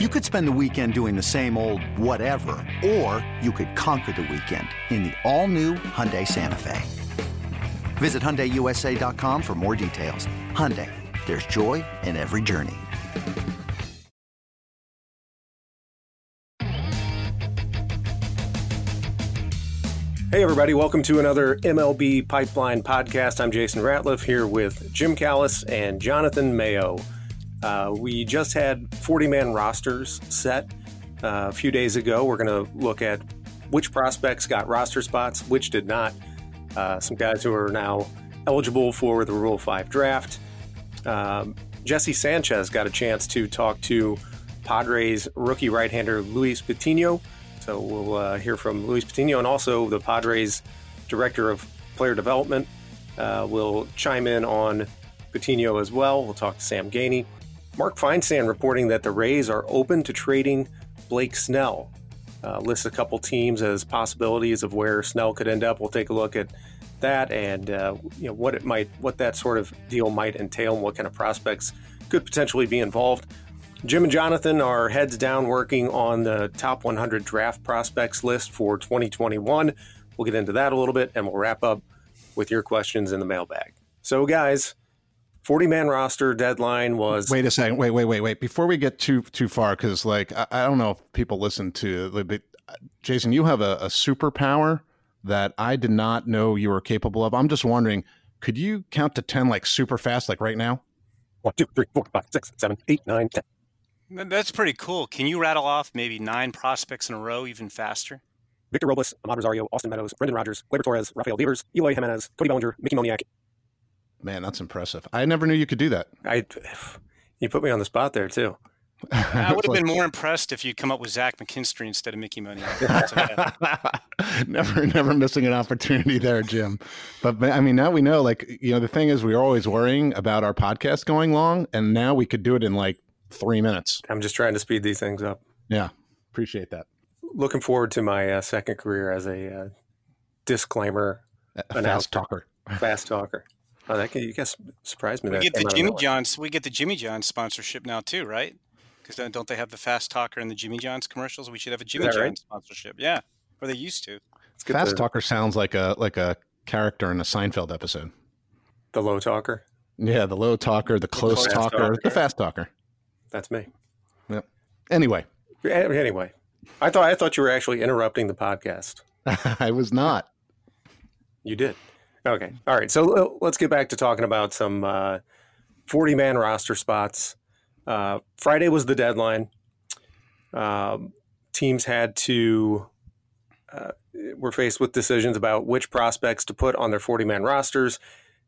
You could spend the weekend doing the same old whatever, or you could conquer the weekend in the all-new Hyundai Santa Fe. Visit HyundaiUSA.com for more details. Hyundai, there's joy in every journey. Hey, everybody, welcome to another MLB Pipeline podcast. I'm Jason Ratliff here with Jim Callis and Jonathan Mayo. Uh, we just had 40 man rosters set uh, a few days ago. We're going to look at which prospects got roster spots, which did not. Uh, some guys who are now eligible for the Rule 5 draft. Um, Jesse Sanchez got a chance to talk to Padres rookie right hander Luis Patino. So we'll uh, hear from Luis Patino and also the Padres director of player development uh, will chime in on Patino as well. We'll talk to Sam Geaney. Mark Feinsand reporting that the Rays are open to trading Blake Snell. Uh, lists a couple teams as possibilities of where Snell could end up. We'll take a look at that and uh, you know what it might, what that sort of deal might entail, and what kind of prospects could potentially be involved. Jim and Jonathan are heads down working on the top 100 draft prospects list for 2021. We'll get into that a little bit and we'll wrap up with your questions in the mailbag. So, guys, 40 man roster deadline was. Wait a second. Wait, wait, wait, wait. Before we get too too far, because like I, I, don't know if people listen to, but uh, Jason, you have a, a superpower that I did not know you were capable of. I'm just wondering, could you count to 10 like super fast, like right now? One, two, three, four, five, six, seven, eight, nine, ten. That's pretty cool. Can you rattle off maybe nine prospects in a row even faster? Victor Robles, Amed Rosario, Austin Meadows, Brendan Rodgers, Gleyber Torres, Rafael Devers, Eloy Jimenez, Cody Bellinger, Mickey Moniak. Man, that's impressive. I never knew you could do that. I, you put me on the spot there too. I would have been more impressed if you'd come up with Zach McKinstry instead of Mickey Moniak. never, never missing an opportunity there, Jim. But I mean, now we know. Like, you know, the thing is, we are always worrying about our podcast going long, and now we could do it in like three minutes. I'm just trying to speed these things up. Yeah, appreciate that. Looking forward to my uh, second career as a uh, disclaimer, a fast talker, fast talker. Oh, that you guys surprised me. We get the Jimmy John's. We get the Jimmy John's sponsorship now too, right? Because don't they have the fast talker in the Jimmy John's commercials? We should have a Jimmy John's right? sponsorship. Yeah, or they used to. Fast to... talker sounds like a like a character in a Seinfeld episode. The low talker. Yeah, the low talker, the close the talker, talker, the fast talker. That's me. Yep. Anyway. Anyway, I thought I thought you were actually interrupting the podcast. I was not. You did. Okay. All right. So let's get back to talking about some uh, 40 man roster spots. Uh, Friday was the deadline. Um, teams had to, uh, were faced with decisions about which prospects to put on their 40 man rosters.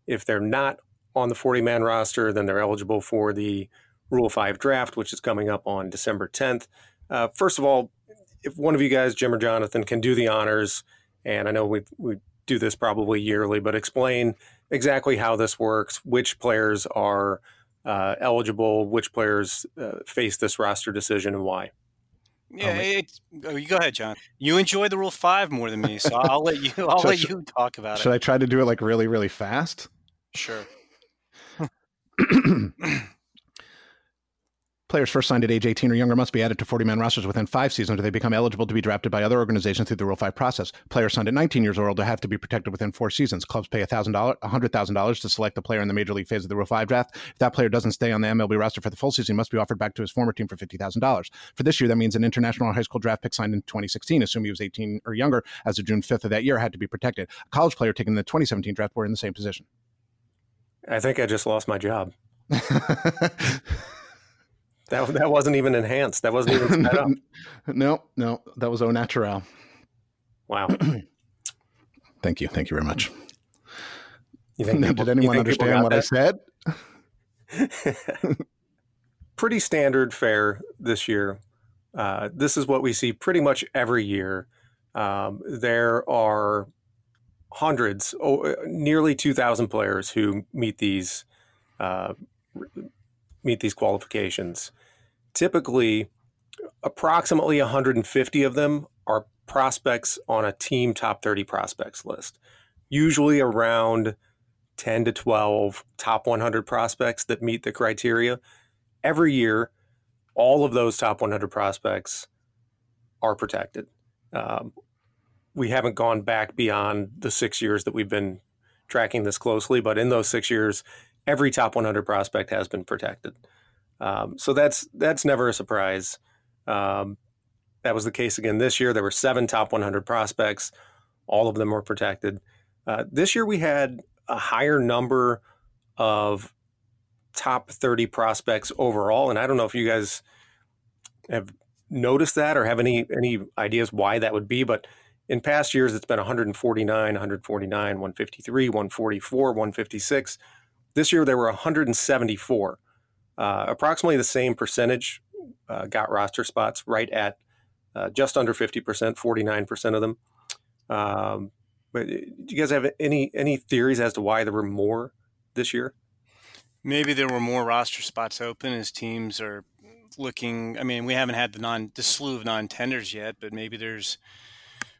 If they're not on the 40 man roster, then they're eligible for the Rule 5 draft, which is coming up on December 10th. Uh, first of all, if one of you guys, Jim or Jonathan, can do the honors, and I know we we do this probably yearly, but explain exactly how this works, which players are uh, eligible, which players uh, face this roster decision, and why. Yeah, it's, oh, you go ahead, John. You enjoy the Rule Five more than me, so I'll let you. I'll so, let you talk about should it. Should I try to do it like really, really fast? Sure. Players first signed at age 18 or younger must be added to 40 man rosters within five seasons or they become eligible to be drafted by other organizations through the Rule 5 process. Players signed at 19 years old have to be protected within four seasons. Clubs pay $1,000, $100,000 to select the player in the major league phase of the Rule 5 draft. If that player doesn't stay on the MLB roster for the full season, he must be offered back to his former team for $50,000. For this year, that means an international high school draft pick signed in 2016, assuming he was 18 or younger as of June 5th of that year, had to be protected. A college player taken in the 2017 draft were in the same position. I think I just lost my job. That that wasn't even enhanced. That wasn't even set up. no, no, that was au naturel. Wow. Thank you. Thank you very much. You think people, Did anyone understand what that? I said? pretty standard fare this year. Uh, this is what we see pretty much every year. Um, there are hundreds, oh, nearly 2,000 players who meet these uh, meet these qualifications. Typically, approximately 150 of them are prospects on a team top 30 prospects list. Usually around 10 to 12 top 100 prospects that meet the criteria. Every year, all of those top 100 prospects are protected. Um, we haven't gone back beyond the six years that we've been tracking this closely, but in those six years, every top 100 prospect has been protected. Um, so that's that's never a surprise. Um, that was the case again this year. There were seven top 100 prospects. All of them were protected. Uh, this year we had a higher number of top 30 prospects overall, and I don't know if you guys have noticed that or have any any ideas why that would be, but in past years it's been 149, 149, 153, 144, 156. This year there were 174. Uh, approximately the same percentage uh, got roster spots, right at uh, just under 50%, 49% of them. Um, but uh, do you guys have any any theories as to why there were more this year? Maybe there were more roster spots open as teams are looking. I mean, we haven't had the non the slew of non tenders yet, but maybe there's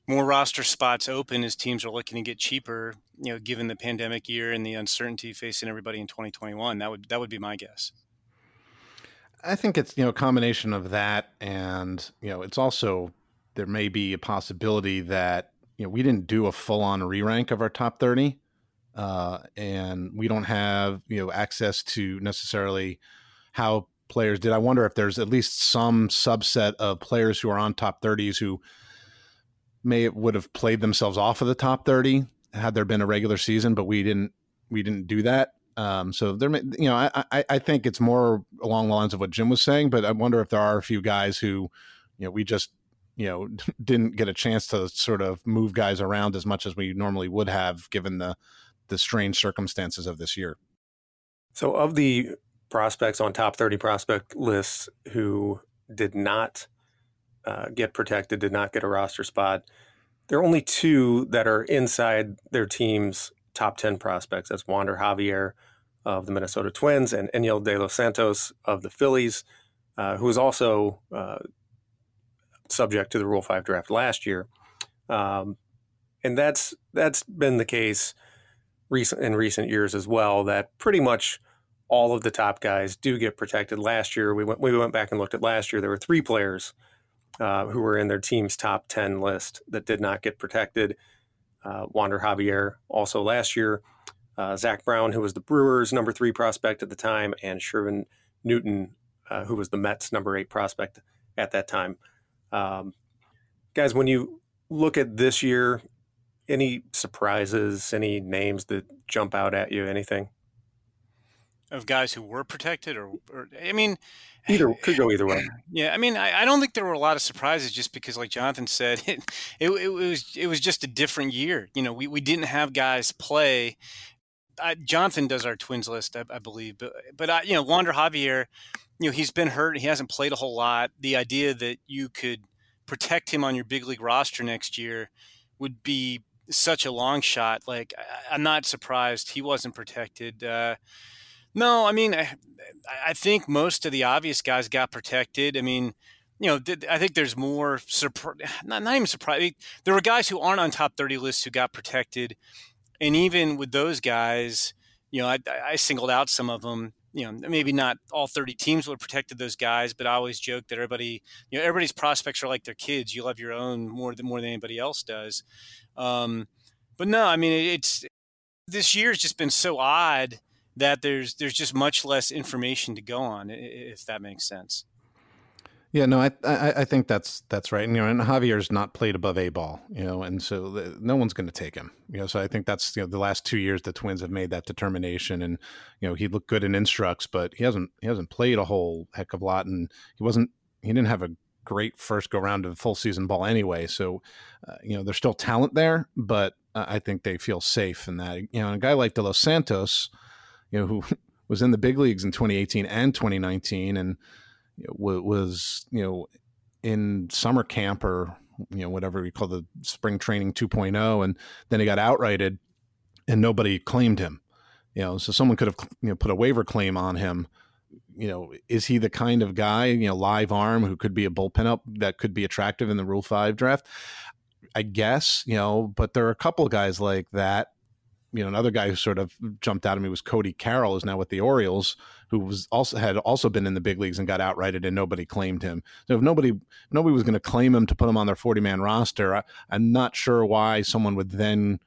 more roster spots open as teams are looking to get cheaper. You know, given the pandemic year and the uncertainty facing everybody in 2021, that would that would be my guess. I think it's you know a combination of that, and you know it's also there may be a possibility that you know we didn't do a full on re rank of our top thirty, uh, and we don't have you know access to necessarily how players did. I wonder if there's at least some subset of players who are on top thirties who may would have played themselves off of the top thirty had there been a regular season, but we didn't we didn't do that. Um, so there, may, you know, I, I, I think it's more along the lines of what Jim was saying, but I wonder if there are a few guys who, you know, we just, you know, didn't get a chance to sort of move guys around as much as we normally would have given the, the strange circumstances of this year. So of the prospects on top 30 prospect lists who did not uh, get protected, did not get a roster spot, there are only two that are inside their team's top 10 prospects. That's Wander Javier of the Minnesota Twins and Enyel De Los Santos of the Phillies, uh, who was also uh, subject to the Rule 5 draft last year. Um, and that's that's been the case recent in recent years as well. That pretty much all of the top guys do get protected. Last year, we went we went back and looked at last year. There were three players uh, who were in their team's top ten list that did not get protected uh, Wander Javier also last year, uh, Zac Brown, who was the Brewers' number three prospect at the time, and Shervyen Newton, uh, who was the Mets' number eight prospect at that time. Um, guys, when you look at this year, any surprises, any names that jump out at you, anything? Of guys who were protected, or, or I mean, either could go either way. Yeah, I mean, I, I, don't think there were a lot of surprises just because, like Jonathan said, it, it, it was it was just a different year. You know, we, we didn't have guys play. I, Jonathan does our twins list, I, I believe, but but I, you know, Wander Javier, you know, he's been hurt. He hasn't played a whole lot. The idea that you could protect him on your big league roster next year would be such a long shot. Like, I, am not surprised he wasn't protected. Uh, no, I mean, I, I think most of the obvious guys got protected. I mean, you know, I think there's more surprise. Not, not even surprise. There were guys who aren't on top 30 lists who got protected, and even with those guys, you know, I, I singled out some of them. You know, maybe not all 30 teams would have protected those guys, but I always joke that everybody, you know, everybody's prospects are like their kids. You love your own more than more than anybody else does. Um, but no, I mean, it's this year's just been so odd that there's there's just much less information to go on, if that makes sense. Yeah, no, I, I, I think that's that's right. And you know, and Javier's not played above a ball, you know, and so the, no one's going to take him, you know. So I think that's you know the last two years the Twins have made that determination, and you know he looked good in instructs, but he hasn't he hasn't played a whole heck of a lot, and he wasn't he didn't have a great first go round of full season ball anyway. So uh, you know there's still talent there, but uh, I think they feel safe in that. You know, a guy like De Los Santos you know, who was in the big leagues in 2018 and 2019 and was, you know, in summer camp or, you know, whatever we call the spring training 2.0. And then he got outrighted and nobody claimed him, you know, so someone could have, you know, put a waiver claim on him. You know, is he the kind of guy, you know, live arm who could be a bullpen up that could be attractive in the Rule 5 draft? I guess, you know, but there are a couple of guys like that you know, another guy who sort of jumped out at me was Cody Carroll, is now with the Orioles, who was also had also been in the big leagues and got outrighted, and nobody claimed him. So if nobody nobody was going to claim him to put him on their forty man roster, I, I'm not sure why someone would then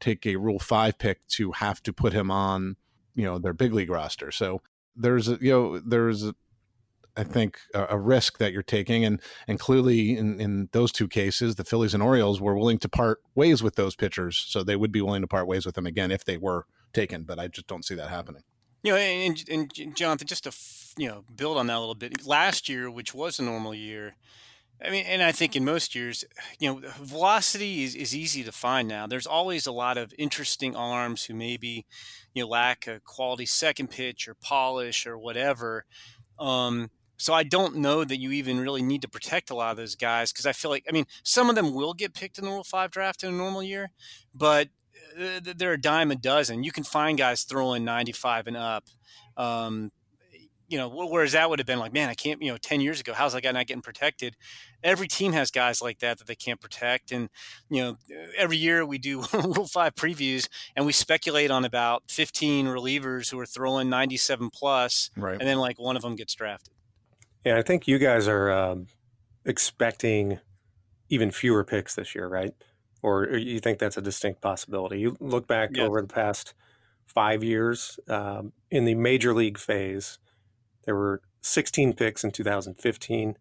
take a Rule Five pick to have to put him on, you know, their big league roster. So there's a you know there's a, I think a, a, risk that you're taking, and and clearly in in those two cases, the Phillies and Orioles were willing to part ways with those pitchers, so they would be willing to part ways with them again if they were taken. But I just don't see that happening. You know, and, and Jonathan, just to you know build on that a little bit. Last year, which was a normal year, I mean, and I think in most years, you know, velocity is, is easy to find now. There's always a lot of interesting arms who maybe, you know, lack a quality second pitch or polish or whatever. Um, so I don't know that you even really need to protect a lot of those guys because I feel like, I mean, some of them will get picked in the Rule 5 draft in a normal year, but uh, they're a dime a dozen. You can find guys throwing 95 and up. Um, you know, whereas that would have been like, man, I can't, you know, 10 years ago, how's that guy not getting protected? Every team has guys like that that they can't protect. And, you know, every year we do Rule 5 previews and we speculate on about 15 relievers who are throwing 97 plus, right. and then like one of them gets drafted. Yeah, I think you guys are um, expecting even fewer picks this year, right? Or you think that's a distinct possibility? You look back yes. over the past five years um, in the major league phase there were 16 picks in 2015,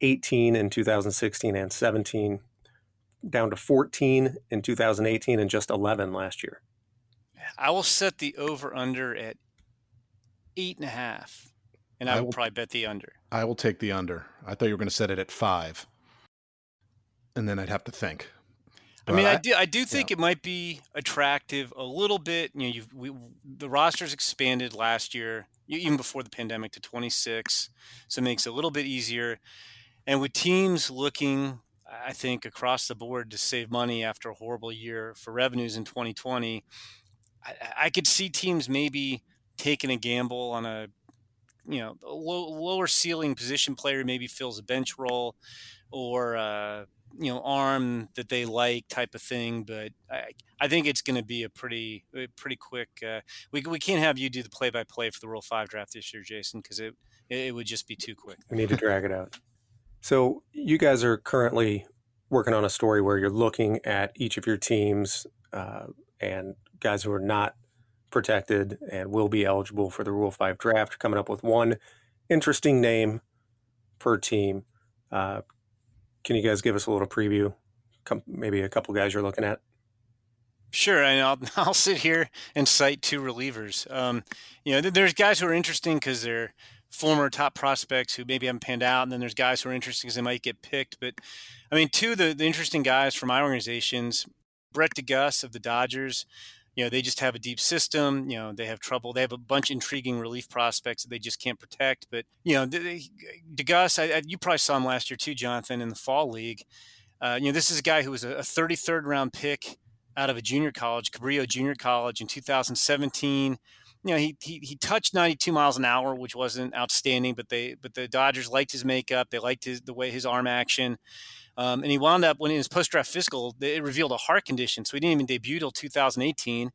18 in 2016 and 17, down to 14 in 2018, and just 11 last year. I will set the over under at eight and a half, and I, I will probably bet the under. I will take the under. I thought you were going to set it at five, and then I'd have to think. I mean, I, I do. I do think yeah. it might be attractive a little bit. You know, you've we, the rosters expanded last year even before the pandemic to 26 so it makes it a little bit easier and with teams looking i think across the board to save money after a horrible year for revenues in 2020 i, I could see teams maybe taking a gamble on a you know low, lower ceiling position player maybe fills a bench role or uh, you know arm that they like type of thing but i, I think it's going to be a pretty pretty quick uh, we, we can't have you do the play by play for the rule 5 draft this year jason because it it would just be too quick. We need to drag it out. So you guys are currently working on a story where you're looking at each of your teams uh, and guys who are not protected and will be eligible for the rule 5 draft coming up with one interesting name per team uh, can you guys give us a little preview? Come, maybe a couple guys you're looking at. Sure, and I'll I'll sit here and cite two relievers. Um, you know, there's guys who are interesting because they're former top prospects who maybe haven't panned out, and then there's guys who are interesting because they might get picked. But I mean, two of the, the interesting guys for my organizations, Brett de Geus of the Dodgers, you know they just have a deep system you know they have trouble they have a bunch of intriguing relief prospects that they just can't protect but you know de Geus I, I, you probably saw him last year too Jonathan in the fall league. Uh, you know this is a guy who was a 33rd round pick out of a junior college Cabrillo Junior College in 2017 you know he, he he touched 92 miles an hour which wasn't outstanding but they but the Dodgers liked his makeup they liked his the way his arm action um, and he wound up when in his post draft physical, it revealed a heart condition, so he didn't even debut till 2018,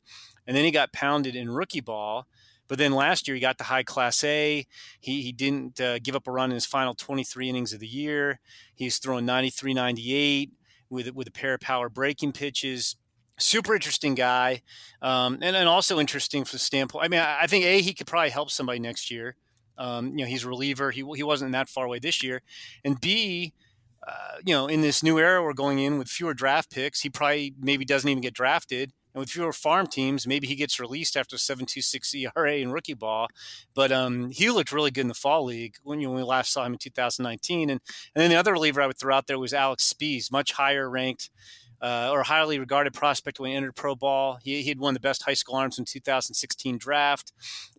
and then he got pounded in rookie ball. But then last year he got to high class A. He he didn't uh, give up a run in his final 23 innings of the year. He's throwing 93, 98 with with a pair of power breaking pitches. Super interesting guy, um, and and also interesting from the standpoint. I mean, I, I think a he could probably help somebody next year. Um, you know, he's a reliever. He he wasn't that far away this year, and B uh, you know, in this new era we're going in with fewer draft picks, he probably maybe doesn't even get drafted. And with fewer farm teams, maybe he gets released after 7.26 ERA in rookie ball. But um, he looked really good in the fall league when, you, when we last saw him in 2019. And, and then the other reliever I would throw out there was Alex Speas, much higher ranked uh, or highly regarded prospect when he entered pro ball. He, had won the best high school arms in 2016 draft,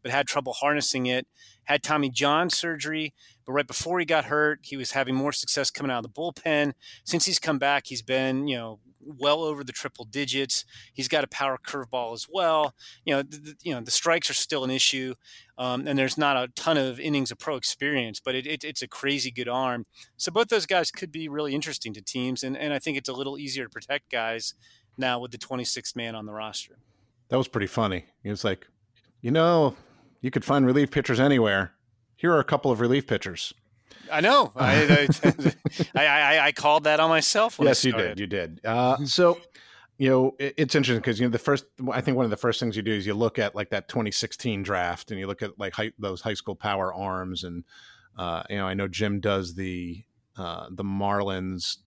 but had trouble harnessing it. Had Tommy John surgery, but right before he got hurt, he was having more success coming out of the bullpen. Since he's come back, he's been, you know, well over the triple digits. He's got a power curveball as well. You know, the, you know the strikes are still an issue, um, and there's not a ton of innings of pro experience, but it, it, it's a crazy good arm. So both those guys could be really interesting to teams, and, and I think it's a little easier to protect guys now with the 26th man on the roster. That was pretty funny. He was like, you know, you could find relief pitchers anywhere. Here are a couple of relief pitchers. I know. I, I, I, I, called that on myself. yes, you did. You did. Uh, so, you know, it, it's interesting because you know the first. I think one of the first things you do is you look at like that 2016 draft, and you look at like high, those high school power arms, and uh, you know, I know Jim does the uh, the Marlins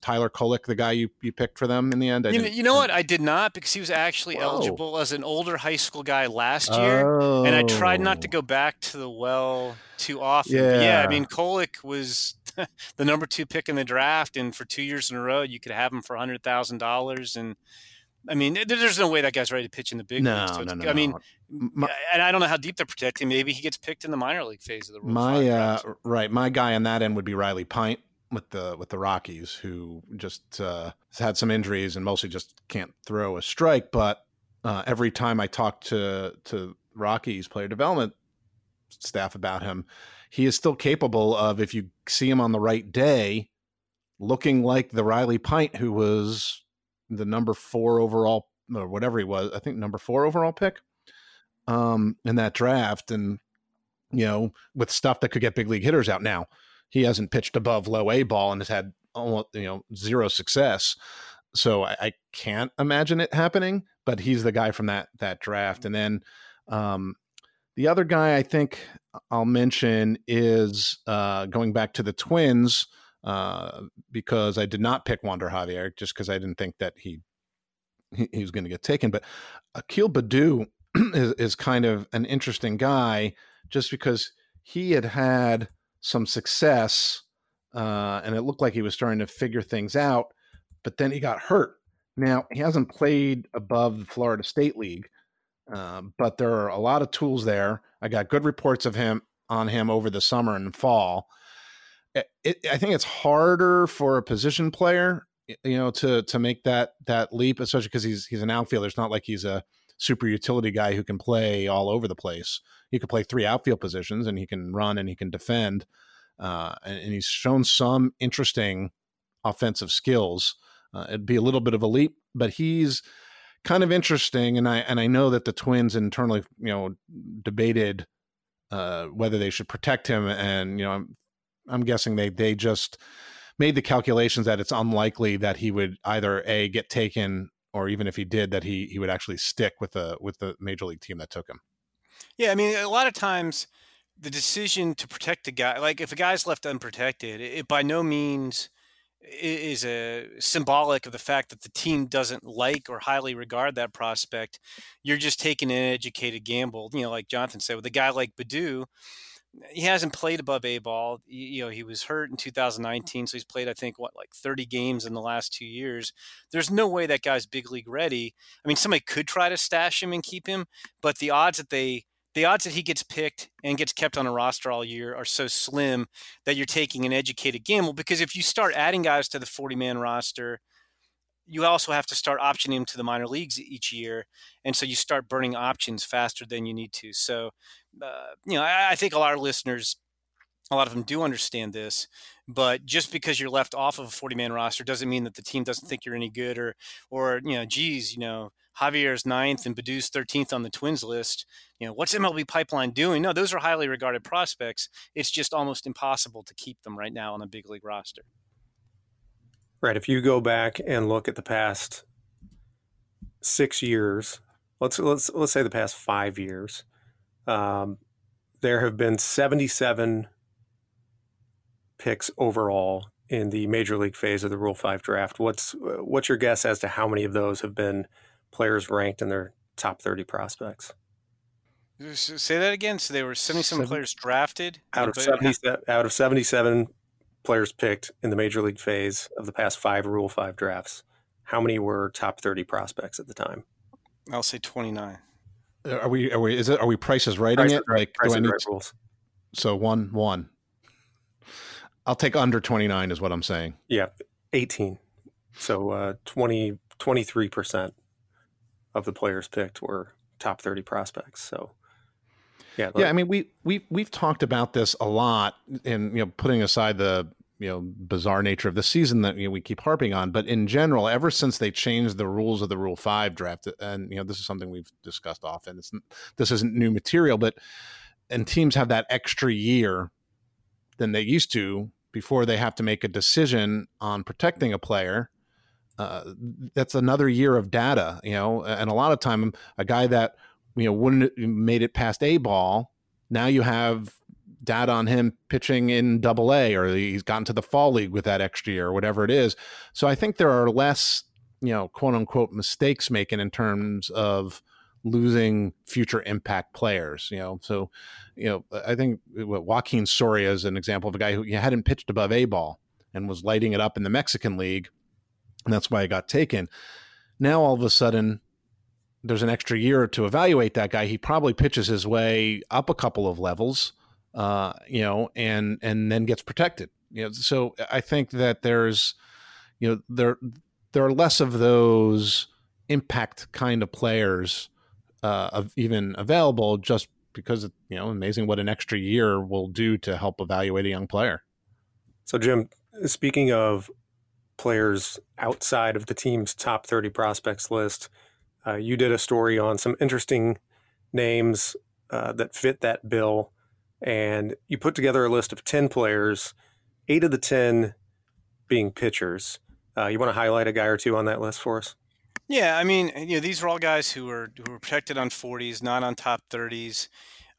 Tyler Kolek, the guy you, you picked for them in the end? You know, you know, what? I did not because he was actually Whoa. eligible as an older high school guy last year, oh. and I tried not to oh. go back to the well too often. Yeah, yeah I mean, Kolek was the number two pick in the draft, and for two years in a row, you could have him for hundred thousand dollars. And I mean, there's no way that guy's ready to pitch in the big no, leagues. So no, no, I mean, my, and I don't know how deep they're protecting. Maybe he gets picked in the minor league phase of the Rule my uh, right. My guy on that end would be Riley Pint with the with the Rockies, who just uh, had some injuries and mostly just can't throw a strike. But uh, every time I talk to to Rockies player development staff about him, he is still capable of, if you see him on the right day, looking like the Riley Pint who was the number four overall or whatever he was. I think number four overall pick um, in that draft, and you know, with stuff that could get big league hitters out now he hasn't pitched above low A ball and has had almost you know zero success. So I, I can't imagine it happening. But he's the guy from that that draft. And then um, the other guy I think I'll mention is uh, going back to the Twins uh, because I did not pick Wander Javier just because I didn't think that he he, he was going to get taken. But Akil Baddoo is, is kind of an interesting guy just because he had had some success, uh, and it looked like he was starting to figure things out. But then he got hurt. Now he hasn't played above the Florida State League, uh, but there are a lot of tools there. I got good reports of him on him over the summer and fall. It, it, I think it's harder for a position player, you know, to to make that that leap, especially because he's he's an outfielder. It's not like he's a super utility guy who can play all over the place. He could play three outfield positions and he can run and he can defend. Uh, and, and, he's shown some interesting offensive skills. Uh, it'd be a little bit of a leap, but he's kind of interesting. And I and I know that the Twins internally, you know, debated uh, whether they should protect him. And you know, I'm I'm guessing they they just made the calculations that it's unlikely that he would either a get taken or even if he did, that he he would actually stick with the with the major league team that took him. Yeah, I mean, a lot of times the decision to protect the guy, like if a guy's left unprotected, it by no means is a symbolic of the fact that the team doesn't like or highly regard that prospect. You're just taking an educated gamble, you know, like Jonathan said, with a guy like Baddoo he hasn't played above A ball. You know, he was hurt in 2019, so he's played, I think, what like 30 games in the last two years. There's no way that guy's big league ready. I mean, somebody could try to stash him and keep him, but the odds that they the odds that he gets picked and gets kept on a roster all year are so slim that you're taking an educated gamble. Because if you start adding guys to the 40 man roster, you also have to start optioning him to the minor leagues each year, and so you start burning options faster than you need to. So uh, you know, I, I think a lot of listeners, a lot of them do understand this, but just because you're left off of a 40 man roster doesn't mean that the team doesn't think you're any good or, or, you know, geez, you know, Javier's ninth and Baddoo's 13th on the Twins list. You know, what's MLB Pipeline doing? No, those are highly regarded prospects. It's just almost impossible to keep them right now on a big league roster. Right. If you go back and look at the past six years, let's let's let's say the past five years, um, there have been 77 picks overall in the major league phase of the Rule 5 draft. What's what's your guess as to how many of those have been players ranked in their top 30 prospects? Say that again. So there were 77 Seven, players drafted out of 70, out of 77 players picked in the major league phase of the past 5 Rule 5 drafts. How many were top 30 prospects at the time? I'll say 29. Are we? Are we? Is it? Are we prices writing price it? Like, price do I need? Rules. So one, one. I'll take under twenty nine, is what I'm saying. Yeah, eighteen. So uh, 23 percent of the players picked were top thirty prospects. So yeah, yeah. I mean, we we we've talked about this a lot, in you know, putting aside the you know bizarre nature of the season that you know, we keep harping on. But in general, ever since they changed the rules of the Rule Five draft, and you know this is something we've discussed often. It's this isn't new material, but and teams have that extra year than they used to before they have to make a decision on protecting a player. Uh, that's another year of data, you know, and a lot of time a guy that you know wouldn't made it past a ball. Now you have data on him pitching in double A or he's gotten to the fall league with that extra year or whatever it is. So I think there are less, you know, quote unquote mistakes making in terms of losing future impact players, you know. So, you know, I think Joakim Soria is an example of a guy who hadn't pitched above A ball and was lighting it up in the Mexican league. And that's why he got taken. Now all of a sudden there's an extra year to evaluate that guy. He probably pitches his way up a couple of levels uh, you know, and and then gets protected. You know, so I think that there's, you know, there there are less of those impact kind of players uh, of even available just because you know amazing what an extra year will do to help evaluate a young player. So Jim, speaking of players outside of the team's top 30 prospects list, uh, you did a story on some interesting names uh, that fit that bill and you put together a list of 10 players, eight of the 10 being pitchers. Uh, you want to highlight a guy or two on that list for us? Yeah, I mean, you know, these are all guys who were who were protected on 40s, not on top 30s.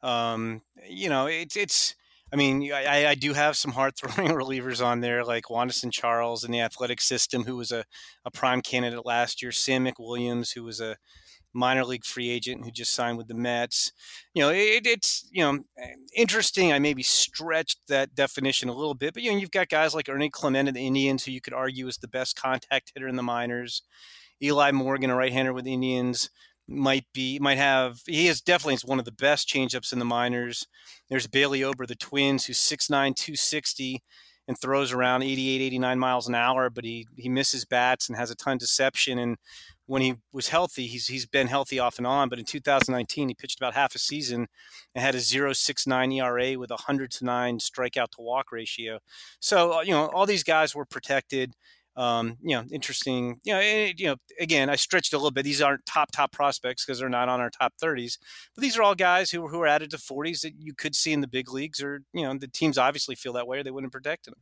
Um, you know, it's it's. I mean, I, I do have some hard throwing relievers on there, like Wandisson Charles in the athletic system, who was a, a prime candidate last year. Sam McWilliams, who was a minor league free agent who just signed with the Mets. You know, it, it's you know interesting. I maybe stretched that definition a little bit, but you know, you've got guys like Ernie Clement of the Indians, who you could argue is the best contact hitter in the minors. Eli Morgan, a right-hander with the Indians, might be might have he is definitely one of the best changeups in the minors. There's Bailey Ober, the Twins, who's 6'9", 260 and throws around 88, 89 miles an hour, but he he misses bats and has a ton of deception and when he was healthy, he's he's been healthy off and on. But in 2019, he pitched about half a season and had a 0.69 ERA with a 100 to nine strikeout to walk ratio. So uh, you know all these guys were protected. Um, you know, interesting. You know, it, you know, again, I stretched a little bit. These aren't top top prospects because they're not on our top 30s, but these are all guys who who are added to 40s that you could see in the big leagues, or you know, the teams obviously feel that way, or they wouldn't protect them.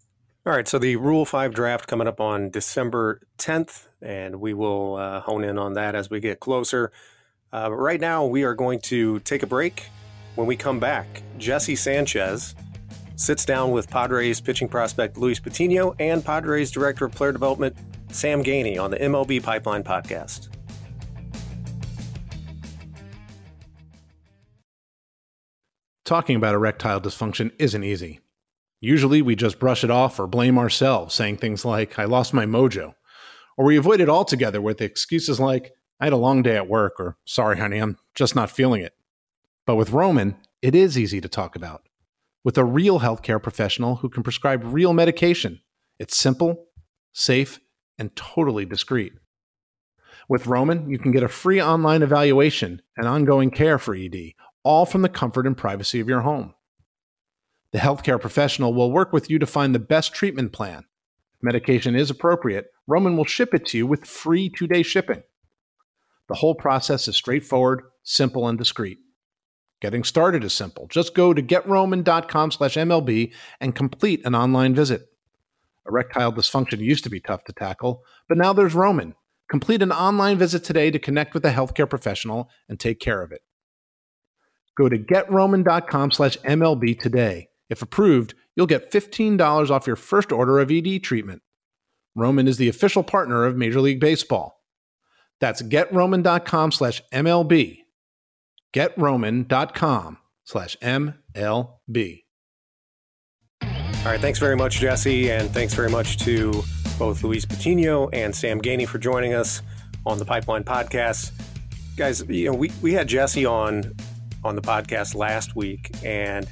All right, so the Rule 5 draft coming up on December 10th, and we will uh, hone in on that as we get closer. Uh, right now, we are going to take a break. When we come back, Jesse Sanchez sits down with Padres pitching prospect Luis Patino and Padres director of player development Sam Geaney on the MLB Pipeline podcast. Talking about erectile dysfunction isn't easy. Usually we just brush it off or blame ourselves, saying things like, I lost my mojo. Or we avoid it altogether with excuses like, I had a long day at work, or sorry, honey, I'm just not feeling it. But with Roman, it is easy to talk about. With a real healthcare professional who can prescribe real medication, it's simple, safe, and totally discreet. With Roman, you can get a free online evaluation and ongoing care for ED, all from the comfort and privacy of your home. The healthcare professional will work with you to find the best treatment plan. If medication is appropriate, Roman will ship it to you with free two day shipping. The whole process is straightforward, simple, and discreet. Getting started is simple. Just go to getroman.com slash MLB and complete an online visit. Erectile dysfunction used to be tough to tackle, but now there's Roman. Complete an online visit today to connect with a healthcare professional and take care of it. Go to getroman.com slash MLB today. If approved, you'll get $15 off your first order of ED treatment. Roman is the official partner of Major League Baseball. That's getroman.com slash MLB. Getroman.com slash MLB. All right, thanks very much, Jesse, and thanks very much to both Luis Patino and Sam Geaney for joining us on the Pipeline Podcast. Guys, you know, we, we had Jesse on on the podcast last week, and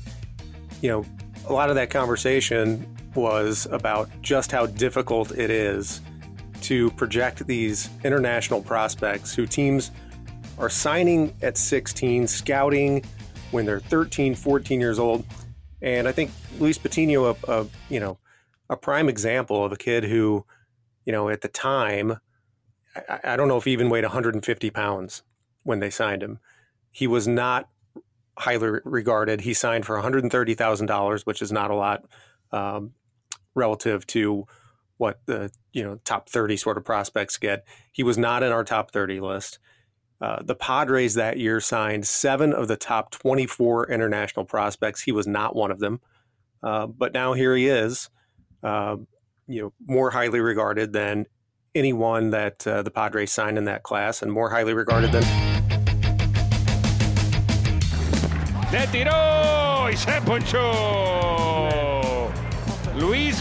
you know, a lot of that conversation was about just how difficult it is to project these international prospects who teams are signing at 16, scouting when they're 13, 14 years old. And I think Luis Patino, a, a you know, a prime example of a kid who, you know, at the time, I, I don't know if he even weighed 150 pounds when they signed him. He was not highly regarded. He signed for $130,000, which is not a lot um, relative to what the you know top 30 sort of prospects get. He was not in our top 30 list. Uh, the Padres that year signed seven of the top 24 international prospects. He was not one of them, uh, but now here he is, uh, you know, more highly regarded than anyone that uh, the Padres signed in that class, and more highly regarded than. Le tiró y se ponchó.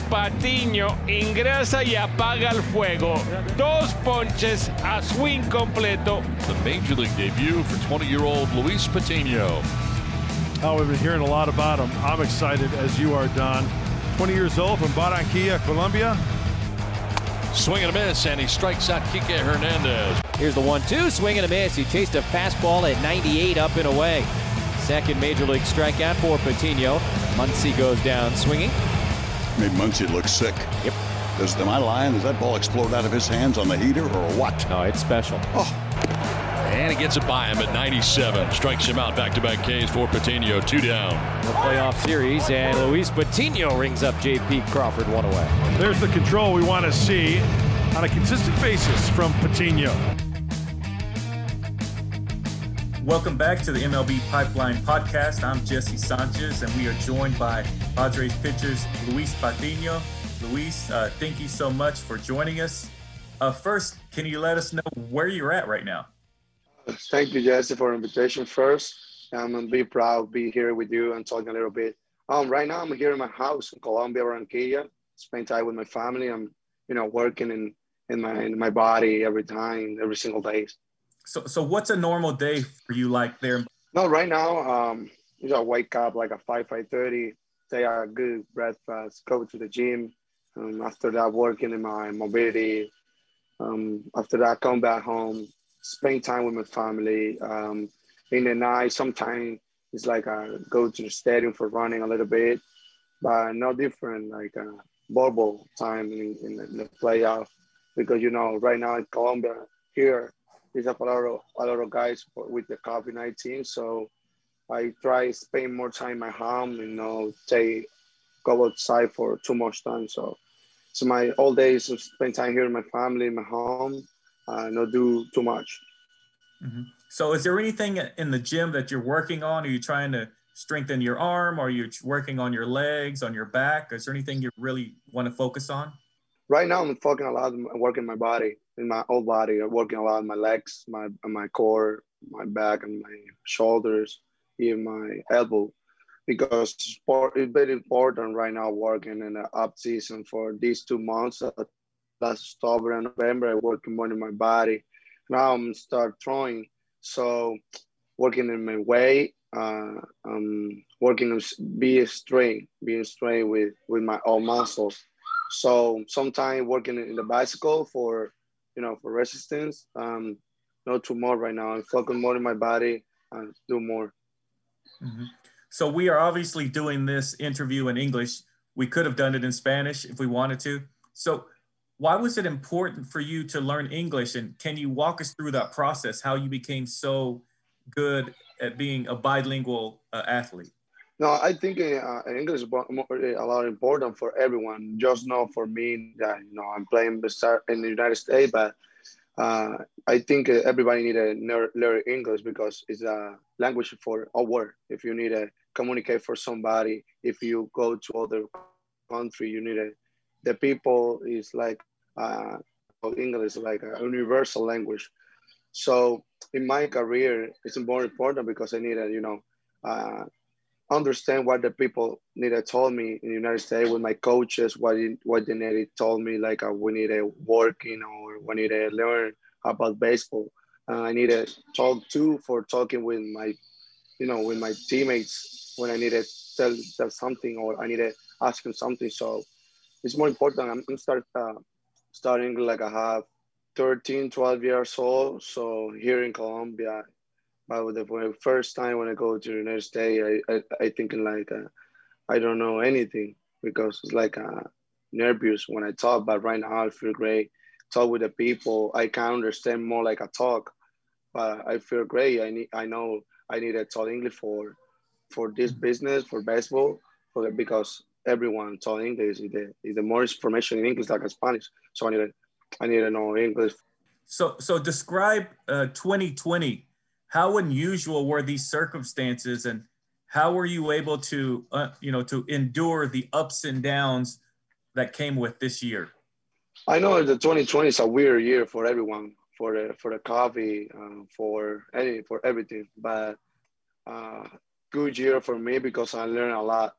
Luis Patiño ingresa y apaga el fuego. Dos ponches a swing completo. The major league debut for 20-year-old Luis Patino. Oh, we've been hearing a lot about him. I'm excited as you are, Don. 20 years old from Barranquilla, Colombia. Swing and a miss, and he strikes out Kike Hernandez. Here's the one-two, swing and a miss. He chased a fastball at 98 up and away. Second major league strikeout for Patino. Muncy goes down swinging made Muncy look sick. Yep. Does, am I lying? Does that ball explode out of his hands on the heater or what? No, it's special. Oh. And he gets it by him at 97. Strikes him out back-to-back Ks for Patino. Two down. The playoff series, and Luis Patino rings up J.P. Crawford one away. There's the control we want to see on a consistent basis from Patino. Welcome back to the MLB Pipeline Podcast. I'm Jesse Sanchez, and we are joined by Padres pitchers Luis Patino. Luis, uh, thank you so much for joining us. Uh, first, can you let us know where you're at right now? Thank you, Jesse, for invitation. First, I'm gonna be proud to be here with you and talking a little bit. Um, right now, I'm here in my house in Colombia, Barranquilla. Spend time with my family. I'm, you know, working in in my in my body every time, every single day. So, so what's a normal day for you like there? No, right now, um, you know, wake up like at five, five thirty, take a good breakfast, go to the gym. Um, after that, working in my mobility. Um, after that, come back home, spend time with my family. Um, in the night, sometimes it's like I go to the stadium for running a little bit, but no different like a bubble time in, in the playoff because you know right now in Colombia here there's a lot of a lot of guys with the COVID nineteen. So I try spend more time at home. You know, stay go outside for too much time. So so my all days spend time here with my family, in my home, uh, not do too much. Mm-hmm. So is there anything in the gym that you're working on? Are you trying to strengthen your arm? Are you working on your legs, on your back? Is there anything you really want to focus on? Right now, I'm fucking a lot working my body in my whole body. I'm working a lot my legs, my my core, my back, and my shoulders, even my elbow, because sport is very important right now. Working in the up season for these two months, uh, last October and November, I working more in my body. Now I'm start throwing, so working in my weight, uh, um, working on being straight, being straight with with my own muscles. So sometimes working in the bicycle for you know, for resistance. Um, not too more right now. I'm focusing more in my body and do more. Mm-hmm. So we are obviously doing this interview in English. We could have done it in Spanish if we wanted to. So why was it important for you to learn English? And can you walk us through that process, how you became so good at being a bilingual uh, athlete? No, I think uh, English is a lot important for everyone. Just not for me that you know I'm playing in the United States, but uh, I think everybody need to learn English because it's a language for a word. If you need to communicate for somebody, if you go to other country, you need to. The people is like uh, English is like a universal language. So in my career, it's more important because I need to, you know, uh, understand what the people needed told me in the United States with my coaches, what what they needed told me, like uh, we need to work, you know, or we need to learn about baseball. Uh, I need to talk too for talking with my, you know, with my teammates when I need to tell them something or I need to ask them something. So it's more important. I'm, I'm start uh, starting like I have 13, 12 years old. So here in Colombia, but the first time when I go to the United States, I, I, I thinking like, uh, I don't know anything because it's like uh, nervous when I talk, but right now I feel great. Talk with the people, I can understand more like a talk, but I feel great. I need, I know I need to talk English for, for this business, for baseball, for the, because everyone talk English. The, the more information in English like Spanish, so I need to, I need to know English. So, so describe uh, 2020. How unusual were these circumstances, and how were you able to, uh, you know, to endure the ups and downs that came with this year? I know the 2020 is a weird year for everyone, for the for the coffee, um, for any for everything. But uh, good year for me because I learned a lot.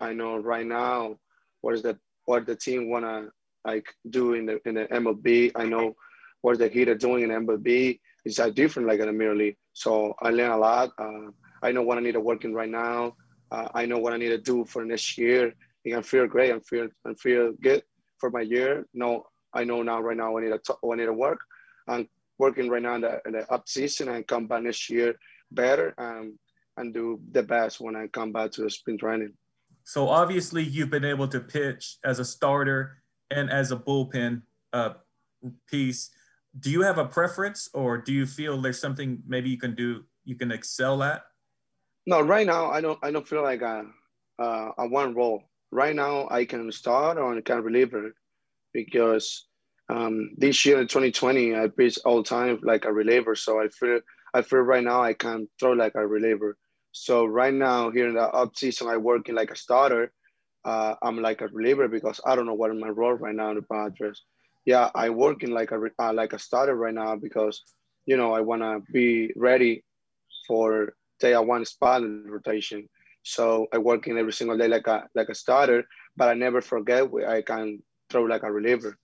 I know right now what is the what the team wanna like do in the in the MLB. I know what the Heat are doing in MLB. It's a different like in the Major League. So I learned a lot. Uh, I know what I need to work in right now. Uh, I know what I need to do for next year. I feel great and feel and feel good for my year. No, I know now right now I need to I need to work. I'm working right now in the, in the up season and come back next year better um, and do the best when I come back to the spring training. So obviously you've been able to pitch as a starter and as a bullpen uh, piece. Do you have a preference, or do you feel there's something maybe you can do you can excel at? No, right now I don't. I don't feel like a, a, a one role. Right now I can start or I can reliever because um, this year in 2020 I pitched all time like a reliever. So I feel I feel right now I can throw like a reliever. So right now here in the up season I work in like a starter. Uh, I'm like a reliever because I don't know what my role right now in the Padres. Yeah, I work in like a uh, like a starter right now because you know I want to be ready for day one spot in rotation. So I work in every single day like a like a starter, but I never forget I can throw like a reliever.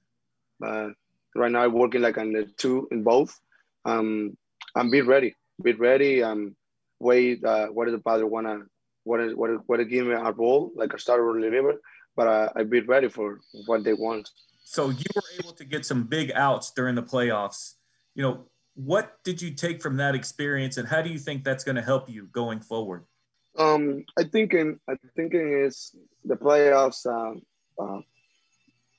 But right now I'm working like on the two in both. Um, I'm be ready, be ready. Um, wait, uh, what does the father wanna what is what is what is give me a role like a starter or reliever? But uh, I be ready for what they want. So you were able to get some big outs during the playoffs. You know, what did you take from that experience, and how do you think that's going to help you going forward? Um, I think in I thinking is the playoffs. Uh, uh,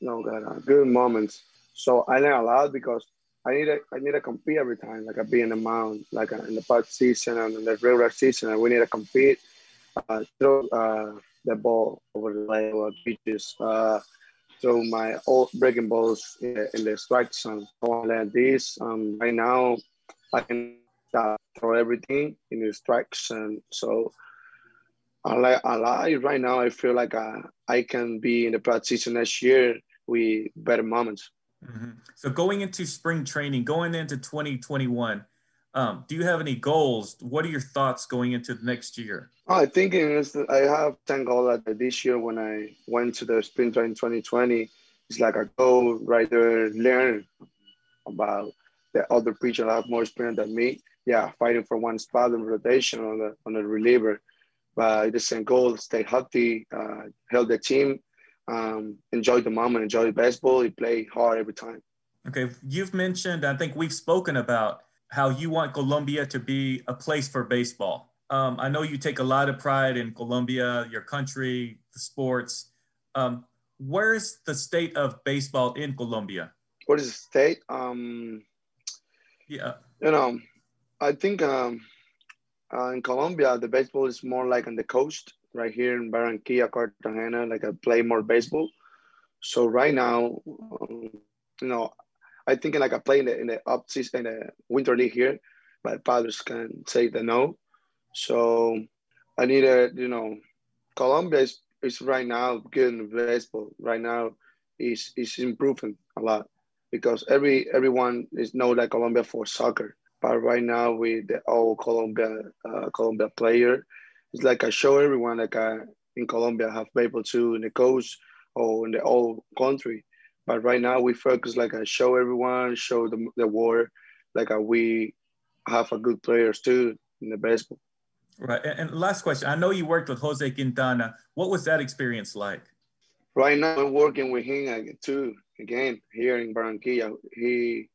you know, got uh, good moments. So I learned a lot because I need to I need to compete every time. Like I be in the mound, like uh, in the past season and in the regular season, and we need to compete. Uh, throw uh, the ball over the leg or pitches. Uh, throw my old breaking balls in the, in the strike zone. Like this, um, right now, I can uh, throw everything in the strike zone. So I like I right now. I feel like I, uh, I can be in the practice next year with better moments. Mm-hmm. So going into spring training, going into 2021, um, do you have any goals? What are your thoughts going into the next year? I think is I have 10 goals this year when I went to the spring training 2020. It's like a goal right there, learn about the other pitcher that have more experience than me. Yeah, fighting for one spot in rotation on the on the reliever. But the same goal, stay healthy, uh, help the team, um, enjoy the moment, enjoy baseball. You play hard every time. Okay, you've mentioned. I think we've spoken about how you want Colombia to be a place for baseball. Um, I know you take a lot of pride in Colombia, your country, the sports. Um, where's the state of baseball in Colombia? What is the state? Um, yeah, you know, I think um, uh, in Colombia the baseball is more like on the coast right here in Barranquilla, Cartagena, like I play more baseball. So right now, um, you know, I think like I play in the in the up season in the winter league here, but fathers can say the no. So I need a you know, Colombia is, is right now good in baseball. Right now, is is improving a lot because every everyone is know that Colombia for soccer. But right now with the old Colombia uh, Colombia player, it's like I show everyone like I, in Colombia have people too in the coast or in the whole country. But right now we focus like I show everyone, show the, the world, like we have a good players too in the baseball. Right. And, and last question. I know you worked with Jose Quintana. What was that experience like? Right now I'm working with him too. Again, here in Barranquilla. He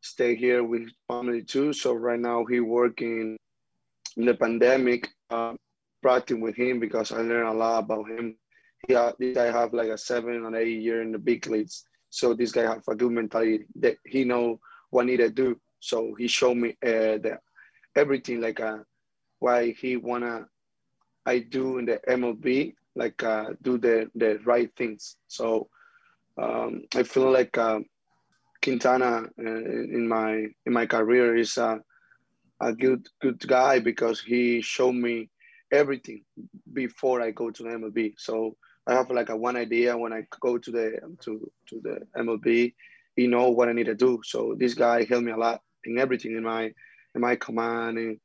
stay here with family too. So right now he working in the pandemic. Uh, practicing with him because I learned a lot about him. he uh, this have like a seven or eight year in the big leagues. So this guy have a good mentality that he know what need to do. So he showed me uh, the everything like uh, why he wanna I do in the MLB like uh, do the the right things. So um, I feel like uh, Quintana uh, in my in my career is a a good good guy because he showed me everything before I go to MLB. So I have like a one idea when I go to the to to the MLB, you know what I need to do. So this guy helped me a lot in everything in my in my command and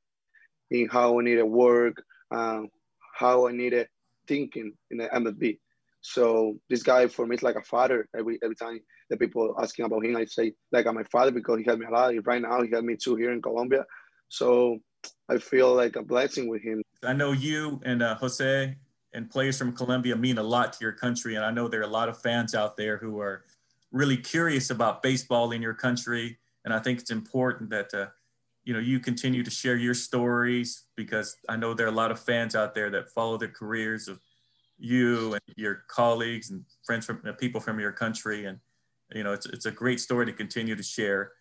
in how I need to work, uh, how I need to thinking in the MLB. So this guy for me is like a father. Every every time the people asking about him, I say like I'm my father because he helped me a lot. Right now, he helped me too here in Colombia. So I feel like a blessing with him. I know you and uh, Jose and players from Colombia mean a lot to your country, and I know there are a lot of fans out there who are really curious about baseball in your country. And I think it's important that uh, you know you continue to share your stories because I know there are a lot of fans out there that follow the careers of you and your colleagues and friends from uh, people from your country, and you know it's it's a great story to continue to share.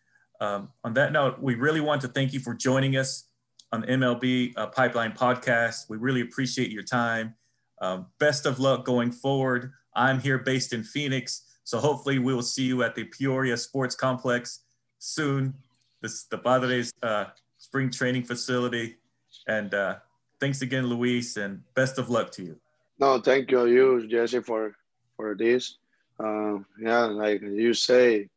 Um, on that note, we really want to thank you for joining us on the MLB uh, Pipeline podcast. We really appreciate your time. Um, best of luck going forward. I'm here based in Phoenix, so hopefully we will see you at the Peoria Sports Complex soon. This the Padres uh, spring training facility, and uh, thanks again, Luis, and best of luck to you. No, thank you, you Jesse, for for this. Uh, yeah, like you say,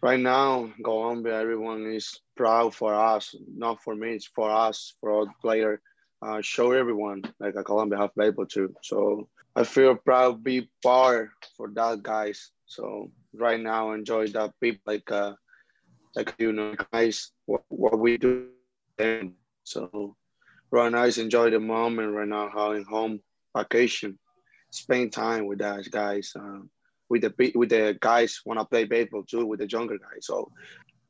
right now, Colombia, everyone is proud for us. Not for me, it's for us, for all the player. Uh, show everyone like a Colombia have able to. So I feel proud to be part for that guys. So right now, enjoy that people like uh, like you know guys what, what we do. And so right now, enjoy the moment right now, having home vacation, spend time with us guys. Um, with the with the guys want to play baseball too with the younger guys. So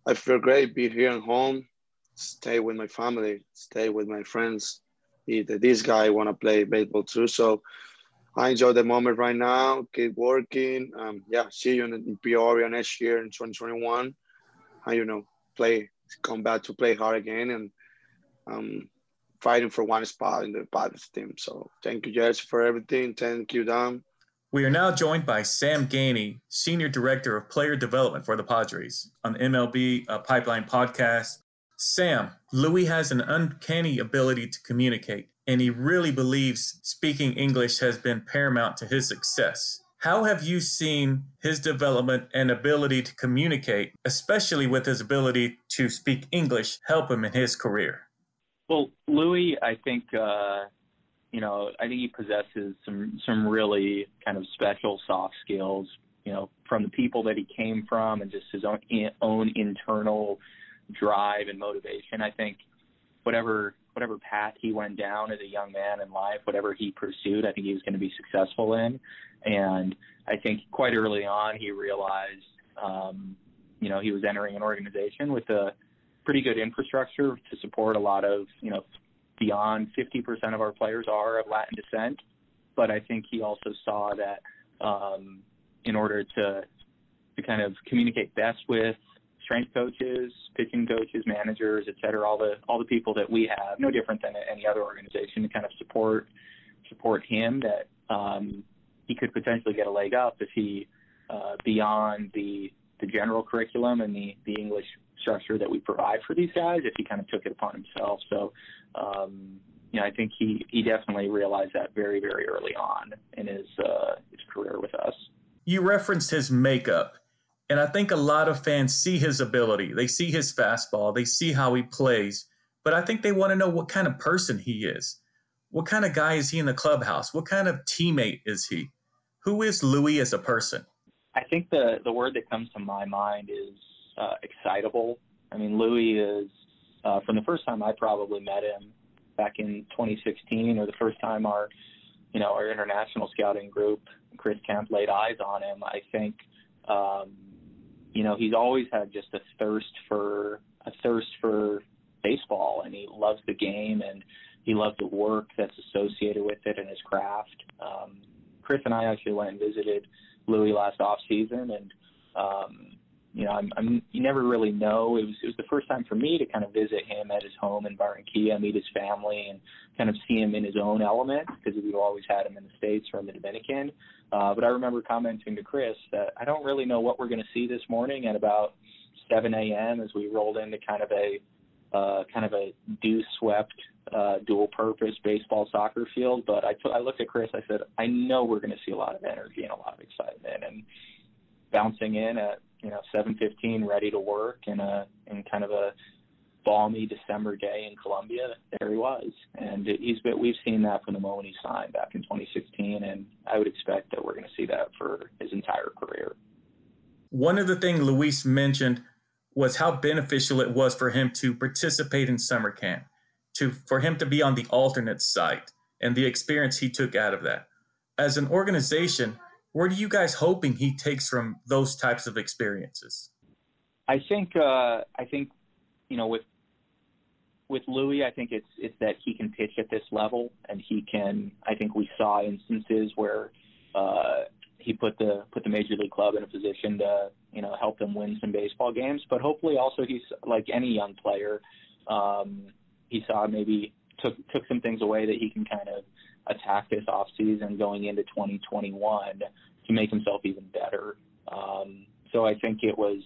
I feel great be here at home, stay with my family, stay with my friends. This guy want to play baseball too. So I enjoy the moment right now. Keep working. Um, yeah, see you in Peoria next year in 2021. And you know, play, come back to play hard again, and um, fighting for one spot in the Padres team. So thank you, Jesse, for everything. Thank you, Don. We are now joined by Sam Geaney, Senior Director of Player Development for the Padres on the MLB uh, Pipeline podcast. Sam, Louis has an uncanny ability to communicate, and he really believes speaking English has been paramount to his success. How have you seen his development and ability to communicate, especially with his ability to speak English, help him in his career? Well, Louis, I think uh, you know, I think he possesses some some really kind of special soft skills. You know, from the people that he came from and just his own own internal drive and motivation. I think whatever whatever path he went down as a young man in life, whatever he pursued, I think he was going to be successful in. And I think quite early on he realized, um, you know, he was entering an organization with a pretty good infrastructure to support a lot of, you know, beyond 50% of our players are of Latin descent. But I think he also saw that um, in order to to kind of communicate best with strength coaches, pitching coaches, managers, et cetera, all the all the people that we have, no different than any other organization, to kind of support support him that um, he could potentially get a leg up if he uh, beyond the the general curriculum and the the English structure that we provide for these guys if he kind of took it upon himself. So, um, you know, I think he, he definitely realized that very, very early on in his, uh, his career with us. You referenced his makeup, and I think a lot of fans see his ability. They see his fastball, they see how he plays, but I think they want to know what kind of person he is. What kind of guy is he in the clubhouse? What kind of teammate is he? Who is Louis as a person? I think the the word that comes to my mind is uh, excitable. I mean, Louis is uh, from the first time I probably met him back in 2016, or the first time our you know our international scouting group, Chris Kemp, laid eyes on him. I think um, you know he's always had just a thirst for a thirst for baseball, and he loves the game and he loves the work that's associated with it and his craft. Um, Chris and I actually went and visited Louis last off season, and um, you know, I'm, I'm you never really know. It was it was the first time for me to kind of visit him at his home in Barranquilla, meet his family, and kind of see him in his own element because we've always had him in the states in the Dominican. Uh, but I remember commenting to Chris that I don't really know what we're going to see this morning at about 7 a.m. as we rolled into kind of a uh, kind of a dew swept uh, dual purpose baseball soccer field. But I, t- I looked at Chris. I said, I know we're going to see a lot of energy and a lot of excitement and bouncing in at you know 7:15, ready to work in a in kind of a balmy December day in Colombia. There he was, and he's been. We've seen that from the moment he signed back in 2016, and I would expect that we're going to see that for his entire career. One of the things Luis mentioned was how beneficial it was for him to participate in summer camp, to for him to be on the alternate site, and the experience he took out of that. As an organization, what are you guys hoping he takes from those types of experiences? I think uh, I think you know with with Louis, I think it's it's that he can pitch at this level, and he can. I think we saw instances where uh, he put the put the major league club in a position to you know help them win some baseball games. But hopefully, also he's like any young player. Um, he saw maybe took took some things away that he can kind of attack this offseason going into 2021 to make himself even better. Um, so I think it was,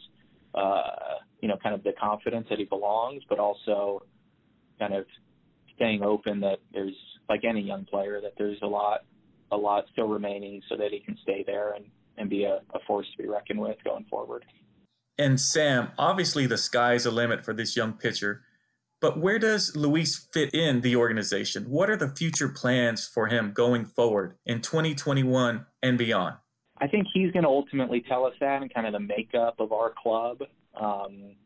uh, you know, kind of the confidence that he belongs, but also kind of staying open that there's, like any young player, that there's a lot, a lot still remaining so that he can stay there and, and be a, a force to be reckoned with going forward. And Sam, obviously the sky's the limit for this young pitcher. But where does Luis fit in the organization? What are the future plans for him going forward in 2021 and beyond? I think he's going to ultimately tell us that and kind of the makeup of our club. Um,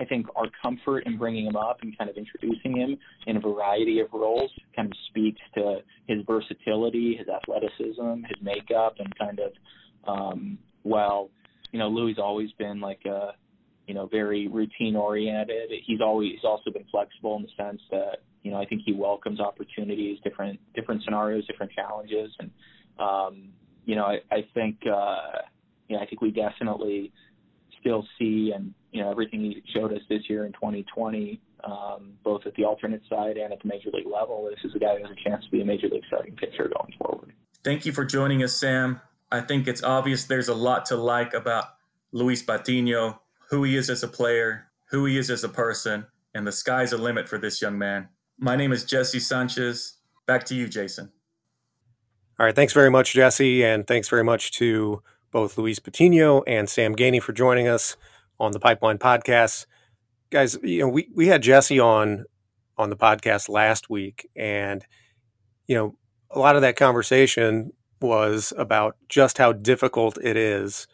I think our comfort in bringing him up and kind of introducing him in a variety of roles kind of speaks to his versatility, his athleticism, his makeup, and kind of, um, well, you know, Louis always been like a you know, very routine oriented. He's always also been flexible in the sense that you know I think he welcomes opportunities, different different scenarios, different challenges, and um, you know I, I think uh, you know I think we definitely still see and you know everything he showed us this year in 2020, um, both at the alternate side and at the major league level. This is a guy who has a chance to be a major league starting pitcher going forward. Thank you for joining us, Sam. I think it's obvious there's a lot to like about Luis Patino who he is as a player, who he is as a person, and the sky's the limit for this young man. My name is Jesse Sanchez. Back to you, Jason. All right. Thanks very much, Jesse. And thanks very much to both Luis Patino and Sam Geaney for joining us on the Pipeline Podcast. Guys, you know, we, we had Jesse on on the podcast last week, and you know, a lot of that conversation was about just how difficult it is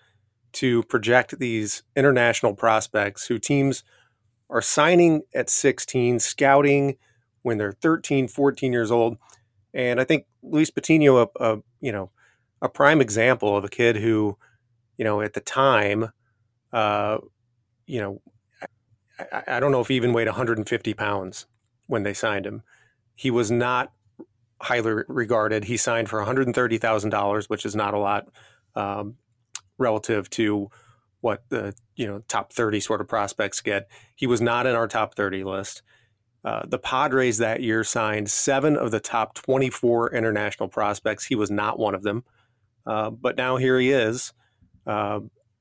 to project these international prospects who teams are signing at 16, scouting when they're 13, 14 years old. And I think Luis Patino, a, a you know, a prime example of a kid who, you know, at the time, uh, you know, I, I don't know if he even weighed 150 pounds when they signed him. He was not highly regarded. He signed for $130,000, which is not a lot. Um, relative to what the you know top 30 sort of prospects get. He was not in our top 30 list. Uh, the Padres that year signed seven of the top 24 international prospects. He was not one of them, uh, but now here he is. Uh,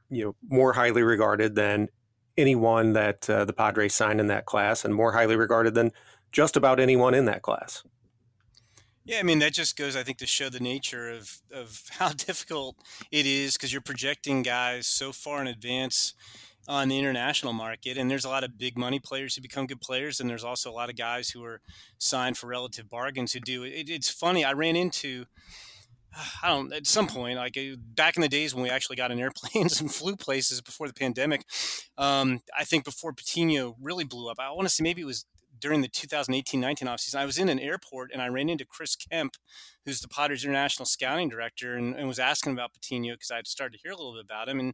you know, more highly regarded than anyone that uh, the Padres signed in that class, and more highly regarded than just about anyone in that class. Yeah, I mean that just goes, I think, to show the nature of of how difficult it is because you're projecting guys so far in advance on the international market, and there's a lot of big money players who become good players, and there's also a lot of guys who are signed for relative bargains who do it. It's funny. I ran into. I don't. At some point, like uh, back in the days when we actually got in airplanes and flew places before the pandemic, um, I think before Patino really blew up. I want to say maybe it was during the 2018-19 offseason, I was in an airport and I ran into Chris Kemp, who's the Padres international scouting director, and, and was asking about Patino because I had started to hear a little bit about him. And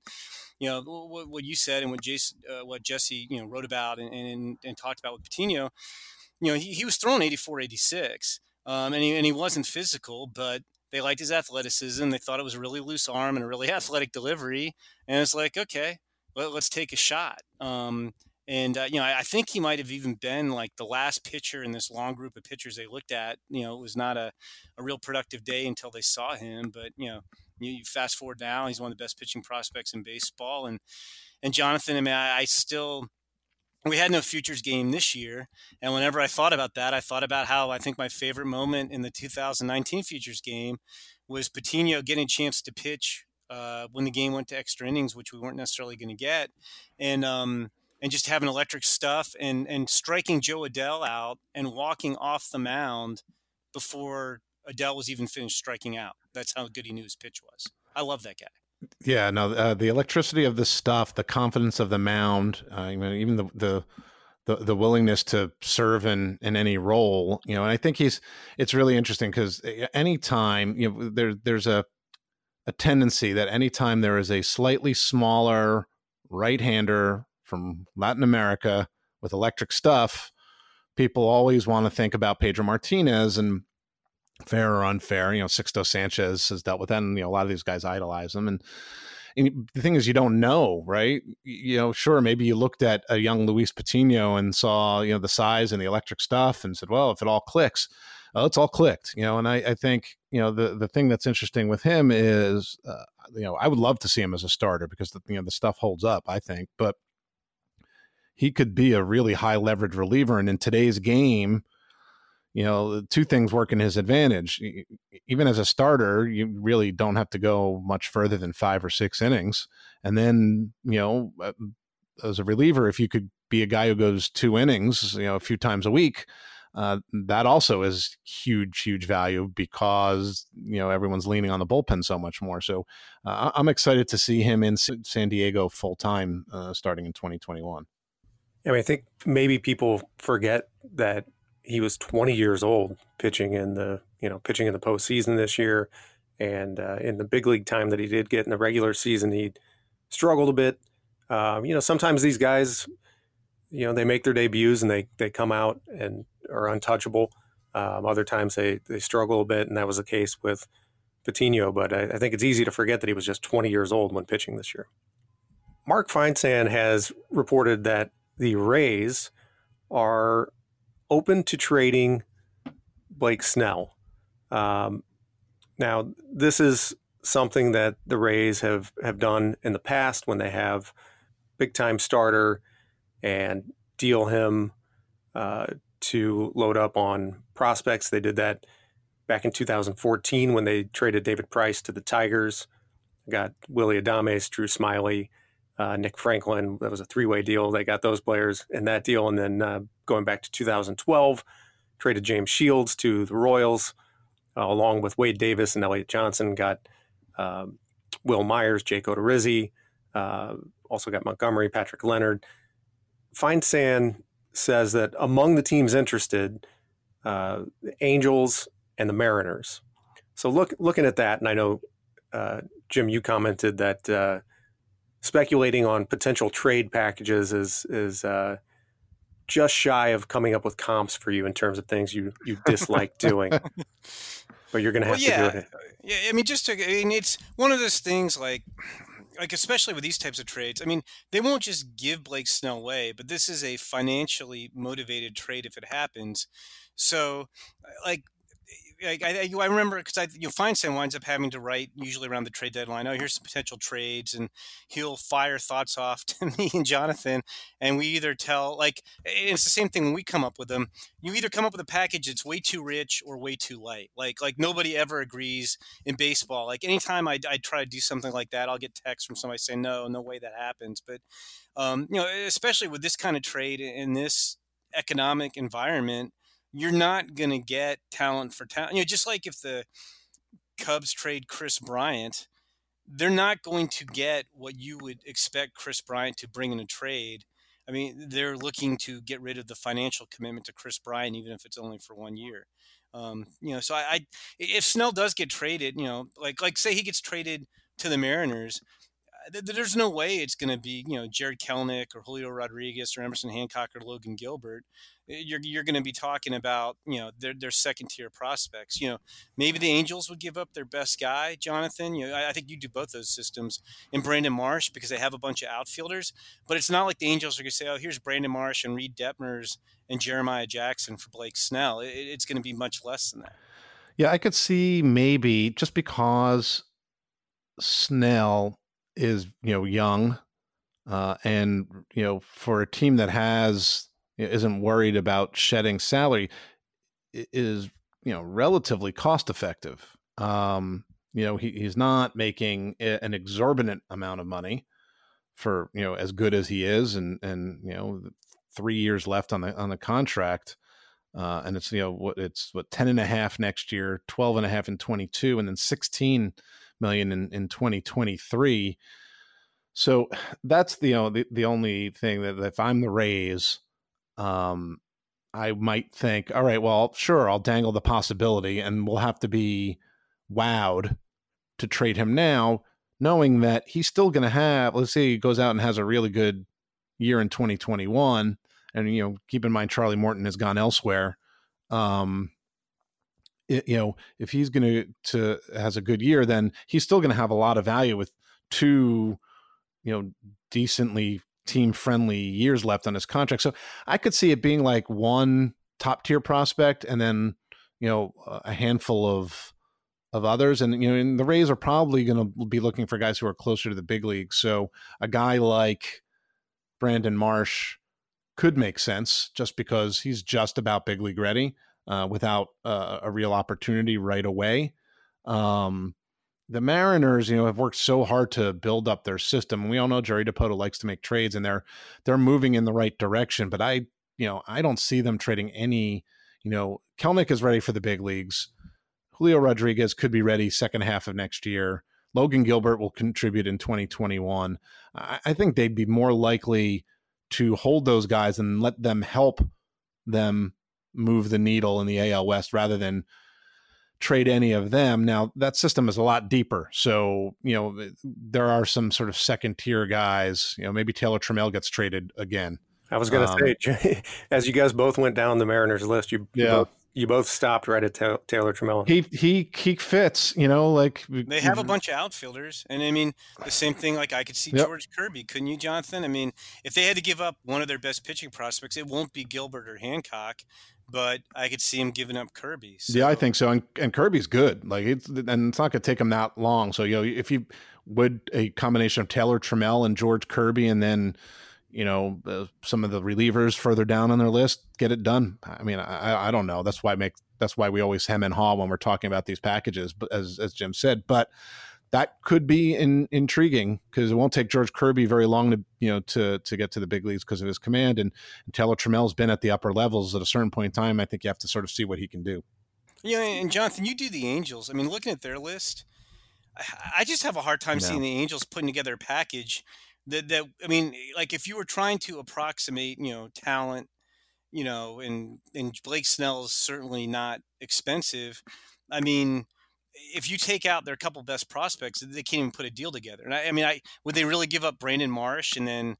you know what, what you said and what Jason, uh, what Jesse, you know, wrote about and, and, and talked about with Patino. You know, he, he was throwing 84, 86, um, and he and he wasn't physical, but they liked his athleticism. They thought it was a really loose arm and a really athletic delivery. And it's like, okay, let, us take a shot. Um, and uh, you know, I, I, think he might have even been like the last pitcher in this long group of pitchers they looked at. You know, it was not a, a real productive day until they saw him. But you know, you, you fast forward now, he's one of the best pitching prospects in baseball. And and Jonathan, I mean, I, I still we had no futures game this year. And whenever I thought about that, I thought about how I think my favorite moment in the 2019 futures game was Patino getting a chance to pitch uh, when the game went to extra innings, which we weren't necessarily going to get. And, um, and just having electric stuff and, and striking Jo Adell out and walking off the mound before Adell was even finished striking out. That's how good he knew his pitch was. I love that guy. Yeah, no, uh, the electricity of the stuff, the confidence of the mound, uh, even the, the the the willingness to serve in in any role, you know. And I think he's it's really interesting because anytime you know there there's a a tendency that anytime there is a slightly smaller right-hander from Latin America with electric stuff, people always want to think about Pedro Martinez and fair or unfair. You know, Sixto Sanchez has dealt with that, and you know a lot of these guys idolize him. And, and, the thing is, you don't know, right? You know, sure, maybe you looked at a young Luis Patino and saw you know the size and the electric stuff, and said, well, if it all clicks, well, it's all clicked. You know, and I, I think you know the the thing that's interesting with him is, uh, you know, I would love to see him as a starter because the, you know the stuff holds up. I think, but he could be a really high leverage reliever, and in today's game you know, two things work in his advantage. Even as a starter, you really don't have to go much further than five or six innings. And then, you know, uh, as a reliever, if you could be a guy who goes two innings, you know, a few times a week, uh, that also is huge, huge value because you know everyone's leaning on the bullpen so much more. So uh, I'm excited to see him in San Diego full time uh, starting in 2021. I mean, I think maybe people forget that he was 20 years old pitching in the you know pitching in the postseason this year, and uh, in the big league time that he did get in the regular season, he struggled a bit. Um, you know, sometimes these guys, you know, they make their debuts and they they come out and are untouchable. Um, other times they they struggle a bit, and that was the case with Patino. But I, I think it's easy to forget that he was just 20 years old when pitching this year. Mark Feinsand has reported that the Rays are open to trading Blake Snell. Um, now, this is something that the Rays have, have done in the past when they have big time starter and deal him uh, to load up on prospects. They did that back in 2014 when they traded David Price to the Tigers. Got Willie Adames, Drew Smyly, uh, Nick Franklin. That was a three way deal. They got those players in that deal. And then uh, going back to 2012, traded James Shields to the Royals, uh, along with Wade Davis and Elliot Johnson. Got um, Wil Myers, Jake Odorizzi, uh, also got Montgomery, Patrick Leonard. Feinsand says that among the teams interested, uh, the Angels and the Mariners. So look, looking at that, and I know uh, Jim, you commented that speculating on potential trade packages is is uh, just shy of coming up with comps for you in terms of things you you dislike doing. but you're going to have well, yeah. to do it. Yeah, I mean, just to, I mean, it's one of those things like, like especially with these types of trades. I mean, they won't just give Blake Snell away, but this is a financially motivated trade if it happens. So, like I, I, I remember because you know Feinsand winds up having to write usually around the trade deadline. Oh, here's some potential trades, and he'll fire thoughts off to me and Jonathan, and we either tell like it's the same thing when we come up with them. You either come up with a package that's way too rich or way too light. Like like nobody ever agrees in baseball. Like anytime I, I try to do something like that, I'll get text from somebody saying no, no way that happens. But um, you know, especially with this kind of trade in this economic environment you're not going to get talent for talent. You know, just like if the Cubs trade Kris Bryant, they're not going to get what you would expect Kris Bryant to bring in a trade. I mean, they're looking to get rid of the financial commitment to Kris Bryant, even if it's only for one year. Um, you know, so I, I, if Snell does get traded, you know, like like say he gets traded to the Mariners, there's no way it's going to be you know Jarred Kelenic or Julio Rodriguez or Emerson Hancock or Logan Gilbert. You're you're going to be talking about you know their their second tier prospects. You know maybe the Angels would give up their best guy, Jonathan. You know I, I think you do both those systems in Brandon Marsh because they have a bunch of outfielders. But it's not like the Angels are going to say, oh here's Brandon Marsh and Reid Detmers and Jeremiah Jackson for Blake Snell. It, it's going to be much less than that. Yeah, I could see maybe just because Snell is you know young, uh, and you know for a team that has isn't worried about shedding salary is you know relatively cost effective. Um, you know he, he's not making an exorbitant amount of money for you know as good as he is, and and you know three years left on the on the contract. Uh, and it's you know what it's what 10 and a half next year 12 and a half in 22 and then 16 million in, in 2023 so that's the you know the, the only thing that if I'm the Rays, um, I might think, all right, well, sure, I'll dangle the possibility, and we'll have to be wowed to trade him now, knowing that he's still going to have. Let's say he goes out and has a really good year in 2021, and you know, keep in mind Charlie Morton has gone elsewhere. Um, it, you know, if he's going to to has a good year, then he's still going to have a lot of value with two you know, decently team friendly years left on his contract. So I could see it being like one top tier prospect and then, you know, a handful of of others. And you know, and the Rays are probably going to be looking for guys who are closer to the big leagues. So a guy like Brandon Marsh could make sense just because he's just about big league ready uh, without uh, a real opportunity right away. Um, the Mariners, you know, have worked so hard to build up their system. We all know Jerry Dipoto likes to make trades, and they're they're moving in the right direction. But I, you know, I don't see them trading any. You know, Kelenic is ready for the big leagues. Julio Rodriguez could be ready second half of next year. Logan Gilbert will contribute in 2021. I, I think they'd be more likely to hold those guys and let them help them move the needle in the AL West rather than trade any of them. Now that system is a lot deeper, so you know there are some sort of second tier guys. You know, maybe Taylor Trammell gets traded again. I was going to um, say, as you guys both went down the Mariners list, you yeah. both, you both stopped right at ta- Taylor Trammell. He he he fits, you know, like they have a bunch of outfielders, and I mean the same thing. Like I could see yep. George Kirby, couldn't you, Jonathan? I mean, if they had to give up one of their best pitching prospects, it won't be Gilbert or Hancock but I could see him giving up Kirby. So. Yeah, I think so. And, and Kirby's good. Like it's and it's not going to take him that long. So you know, if you would a combination of Taylor Trammell and George Kirby, and then you know uh, some of the relievers further down on their list, get it done. I mean, I, I don't know. That's why I make that's why we always hem and haw when we're talking about these packages. But as as Jim said, but that could be in, intriguing because it won't take George Kirby very long to you know to to get to the big leagues because of his command. And, and Taylor Trammell's been at the upper levels at a certain point in time. I think you have to sort of see what he can do. Yeah, and Jonathan, you do the Angels. I mean, looking at their list, I just have a hard time no. seeing the Angels putting together a package that that I mean, like if you were trying to approximate, you know, talent, you know, and and Blake Snell is certainly not expensive. I mean if you take out their couple best prospects, they can't even put a deal together. And I, I mean, I would they really give up Brandon Marsh and then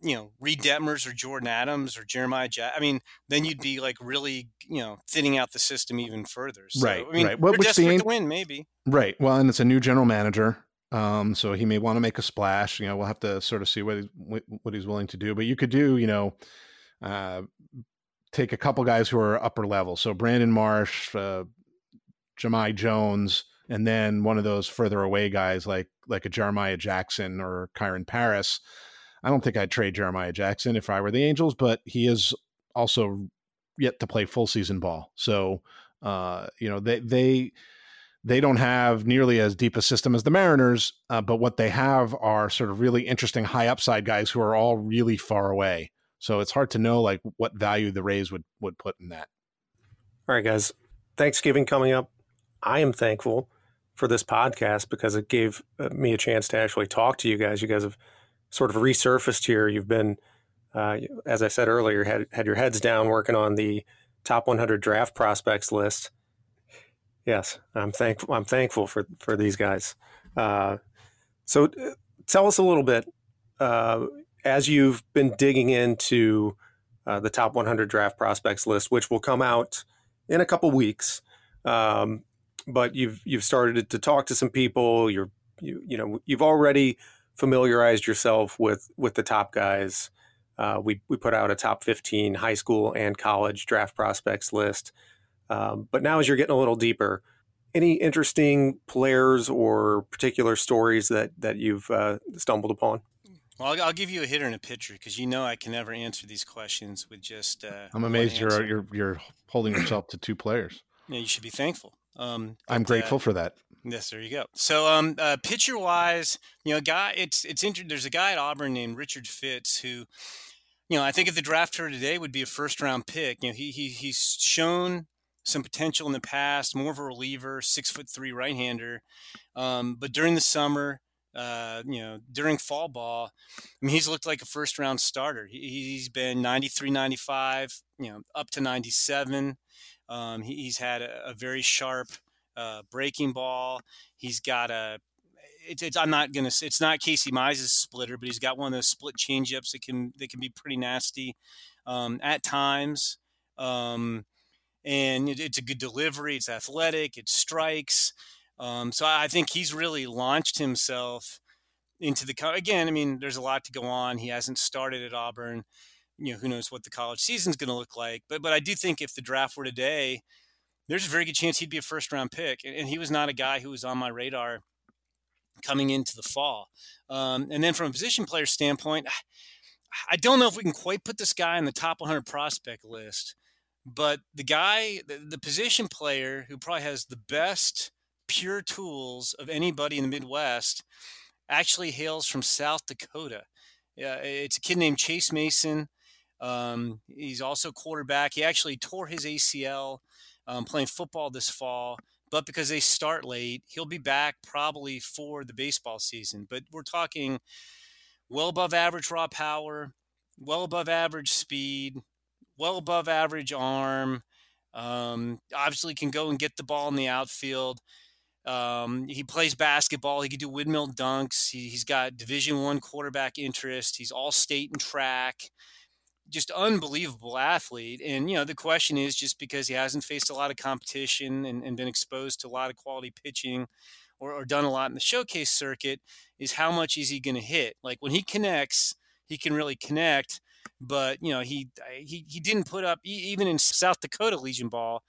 you know Reid Detmers or Jordan Adams or Jeremiah Jack? I mean, then you'd be like really you know thinning out the system even further. So, right. I mean, right. Well, they're desperate to win, maybe. Right. Well, and it's a new general manager. Um, so he may want to make a splash. You know, we'll have to sort of see what he's, what he's willing to do. But you could do, you know, uh, take a couple guys who are upper level. So Brandon Marsh, uh, Jahmai Jones, and then one of those further away guys like like a Jeremiah Jackson or Kyren Paris. I don't think I'd trade Jeremiah Jackson if I were the Angels, but he is also yet to play full season ball. So uh, you know they they they don't have nearly as deep a system as the Mariners, uh, but what they have are sort of really interesting high upside guys who are all really far away. So it's hard to know like what value the Rays would would put in that. All right, guys. Thanksgiving coming up. I am thankful for this podcast because it gave uh, me a chance to actually talk to you guys. You guys have sort of resurfaced here. You've been, uh, as I said earlier, had had your heads down working on the top 100 draft prospects list. Yes, I'm thankful. I'm thankful for for these guys. Uh, so, uh, tell us a little bit uh, as you've been digging into uh, the top 100 draft prospects list, which will come out in a couple weeks. Um, but you've you've started to talk to some people. You're you you know you've already familiarized yourself with with the top guys. Uh, we we put out a top 15 high school and college draft prospects list. Um, but now, as you're getting a little deeper, any interesting players or particular stories that that you've uh, stumbled upon? Well, I'll, I'll, give you a hitter and a pitcher because you know I can never answer these questions with just. Uh, I'm amazed you're you're you're holding yourself to two players. Yeah, you should be thankful. Um, but, I'm grateful uh, for that. Yes, there you go. So, um, uh, pitcher wise, you know, guy, it's it's inter- There's a guy at Auburn named Richard Fitts who, you know, I think if the draft for today would be a first round pick. You know, he he he's shown some potential in the past, more of a reliever, six foot three right hander. Um, but during the summer, uh, you know, during fall ball, I mean, he's looked like a first round starter. He, has been 93, 95, you know, up to 97. Um, he, he's had a, a very sharp uh, breaking ball. He's got a. It's, it's I'm not gonna. It's not Casey Mize's splitter, but he's got one of those split changeups that can that can be pretty nasty um, at times. Um, and it, it's a good delivery. It's athletic. It strikes. Um, so I think he's really launched himself into the again. I mean, there's a lot to go on. He hasn't started at Auburn. You know, who knows what the college season's going to look like. But but I do think if the draft were today, there's a very good chance he'd be a first round pick. And, and he was not a guy who was on my radar coming into the fall. Um, and then from a position player standpoint, I don't know if we can quite put this guy in the top 100 prospect list. But the guy, the, the position player who probably has the best pure tools of anybody in the Midwest actually hails from South Dakota. Yeah, it's a kid named Chase Mason. Um, he's also quarterback. He actually tore his ACL um, playing football this fall, but because they start late, he'll be back probably for the baseball season. But we're talking well above average raw power, well above average speed, well above average arm. Um, obviously, can go and get the ball in the outfield. Um, he plays basketball. He can do windmill dunks. He, has got Division One quarterback interest. He's all state in track. Just unbelievable athlete. And you know, the question is just because he hasn't faced a lot of competition and, and been exposed to a lot of quality pitching, or, or done a lot in the showcase circuit, is how much is he going to hit? Like when he connects, he can really connect. But you know, he he he didn't put up even in South Dakota Legion ball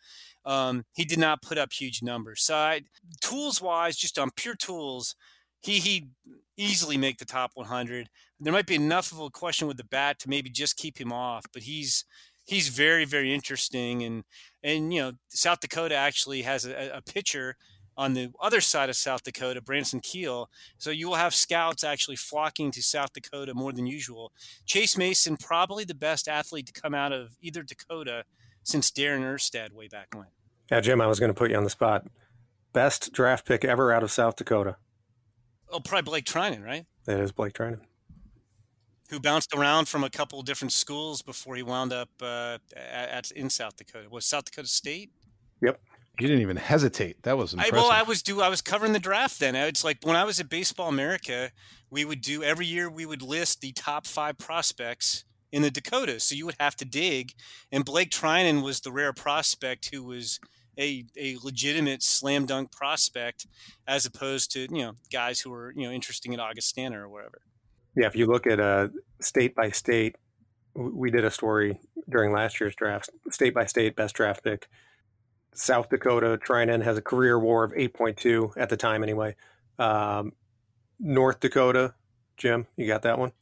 um, he did not put up huge numbers. So, I, tools wise, just on pure tools, he he easily make the top 100. There might be enough of a question with the bat to maybe just keep him off, but he's he's very very interesting and and you know South Dakota actually has a, a pitcher on the other side of South Dakota, Branson Keel. So you will have scouts actually flocking to South Dakota more than usual. Chase Mason, probably the best athlete to come out of either Dakota since Darren Erstad way back when. Yeah, Jim, I was going to put you on the spot. Best draft pick ever out of South Dakota. Oh, probably Blake Treinen, right? That is Blake Treinen. Who bounced around from a couple different schools before he wound up uh, at, at, in South Dakota. Was South Dakota State? Yep. You didn't even hesitate. That was impressive. I, well, I was do I was covering the draft then. It's like when I was at Baseball America, we would do every year we would list the top five prospects in the Dakotas. So you would have to dig. And Blake Treinen was the rare prospect who was a, a legitimate slam dunk prospect as opposed to, you know, guys who are, you know, interesting at Augustana or wherever. Yeah, if you look at uh, state by state, we did a story during last year's draft, state by state best draft pick. South Dakota, Treinen has a career WAR of 8.2 at the time, anyway. Um, North Dakota, Jim, you got that one?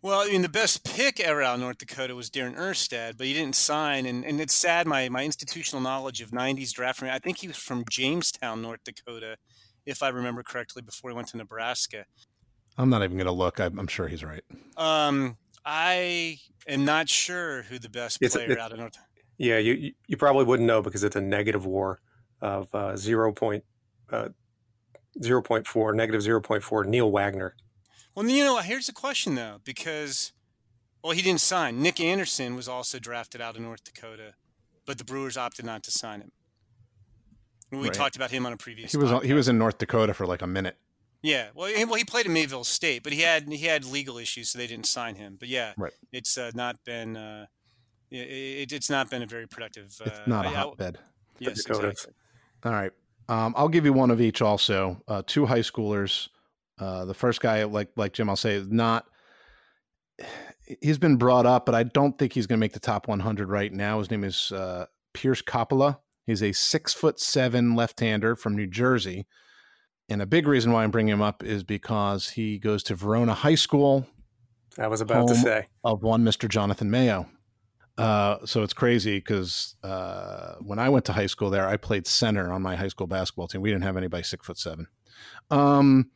Well, I mean, the best pick ever out of North Dakota was Darren Erstad, but he didn't sign. And, and it's sad, my, my institutional knowledge of 90s drafting, I think he was from Jamestown, North Dakota, if I remember correctly, before he went to Nebraska. I'm not even going to look. I'm, I'm, sure he's right. Um, I am not sure who the best player it's, it's, out of North Yeah, you, you probably wouldn't know because it's a negative WAR of uh, 0. Point, uh, 0.4, negative 0.4, Neil Wagner. Well, you know, here's the question though, because well, he didn't sign. Nick Anderson was also drafted out of North Dakota, but the Brewers opted not to sign him. We right. talked about him on a previous. He was podcast. he was in North Dakota for like a minute. Yeah, well, he, well, he played in Mayville State, but he had he had legal issues, so they didn't sign him. But yeah, right. it's uh, not been uh, it, it's not been a very productive. Uh, it's not a hotbed. Yes, exactly. All right, um, I'll give you one of each. Also, uh, two high schoolers. Uh, the first guy, like like Jim, I'll say is not. He's been brought up, but I don't think he's going to make the top 100 right now. His name is uh, Pierce Coppola. He's a six foot seven left-hander from New Jersey. And a big reason why I'm bringing him up is because he goes to Verona High School. I was about to say of one Mr. Jonathan Mayo. Uh, so it's crazy because uh, when I went to high school there, I played center on my high school basketball team. We didn't have anybody six foot seven. Um,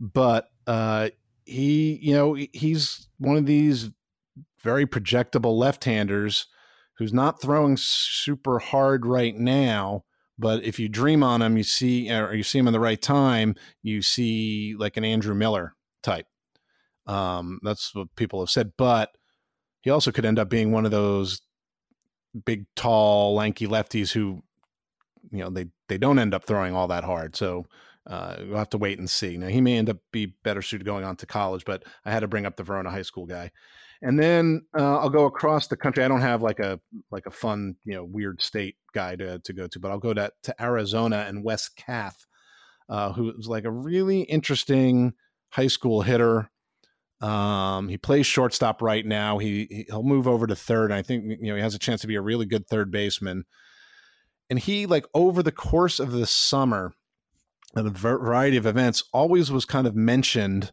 but uh, he, you know, he's one of these very projectable left-handers who's not throwing super hard right now, but if you dream on him, you see, or you see him in the right time, you see like an Andrew Miller type. Um, that's what people have said. But he also could end up being one of those big, tall, lanky lefties who, you know, they they don't end up throwing all that hard. So uh, we'll have to wait and see. Now he may end up be better suited going on to college, but I had to bring up the Verona High School guy. And then uh, I'll go across the country. I don't have like a like a fun, you know, weird state guy to, to go to, but I'll go to, to Arizona and Wes Kath, uh, like a really interesting high school hitter. Um, he plays shortstop right now. He he'll move over to third. I think you know he has a chance to be a really good third baseman. And he like over the course of the summer, a variety of events, always was kind of mentioned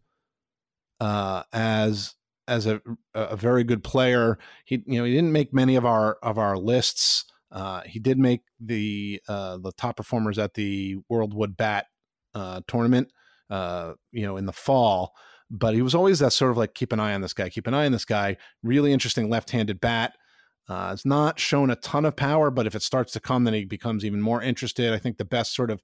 uh, as as a, a very good player. He you know he didn't make many of our of our lists. Uh, he did make the uh, the top performers at the World Wood Bat uh, tournament, uh, you know, in the fall. But he was always that sort of like keep an eye on this guy, keep an eye on this guy. Really interesting left-handed bat. Uh, it's not shown a ton of power, but if it starts to come, then he becomes even more interested. I think the best sort of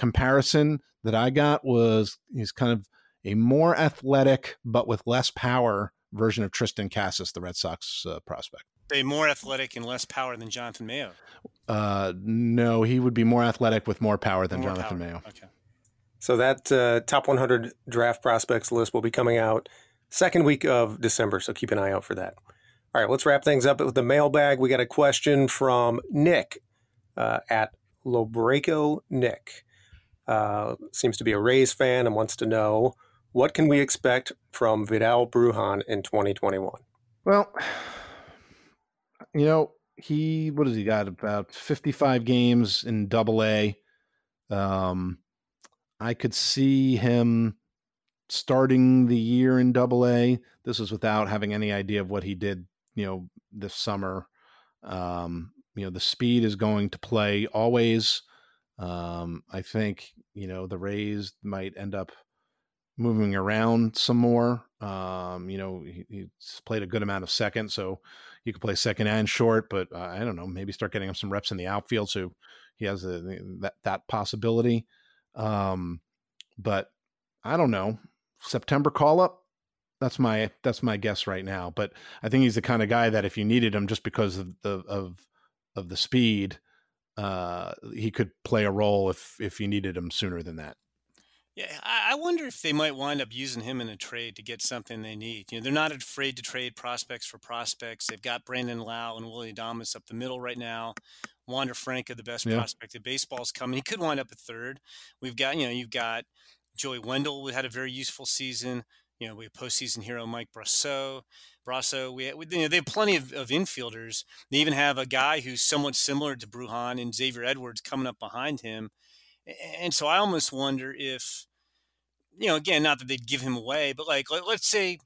comparison that I got was he's kind of a more athletic but with less power version of Triston Casas, the Red Sox uh, prospect. A more athletic and less power than Jonathan Mayo. Uh, no, he would be more athletic with more power than more Jonathan power. Mayo. Okay. So that uh, top 100 draft prospects list will be coming out second week of December. So keep an eye out for that. All right, let's wrap things up with the mailbag. We got a question from Nick uh, at Lobreco Nick. Uh, seems to be a Rays fan and wants to know what can we expect from Vidal Brujan in 2021? Well, you know, he what has he got about 55 games in double A. Um I could see him starting the year in double A. This is without having any idea of what he did, you know, this summer. Um, you know, the speed is going to play always. Um, I think, you know, the Rays might end up moving around some more. Um, you know, he, he's played a good amount of second, so he could play second and short. But uh, I don't know, maybe start getting him some reps in the outfield, so he has a, that that possibility. Um, but I don't know. September call up. That's my that's my guess right now. But I think he's the kind of guy that if you needed him just because of the of of the speed, uh, he could play a role if if you needed him sooner than that. Yeah, I wonder if they might wind up using him in a trade to get something they need. You know, they're not afraid to trade prospects for prospects. They've got Brandon Lowe and Willy Adames up the middle right now. Wander Franco, the best yeah. prospect in baseball's coming. He could wind up a third. We've got, you know, you've got Joey Wendle, who had a very useful season. You know, we have postseason hero Mike Brosseau. Brasso, we, we you know, they have plenty of, of, infielders. They even have a guy who's somewhat similar to Brujan and Xavier Edwards coming up behind him. And so I almost wonder if, you know, again, not that they'd give him away, but like, let, us say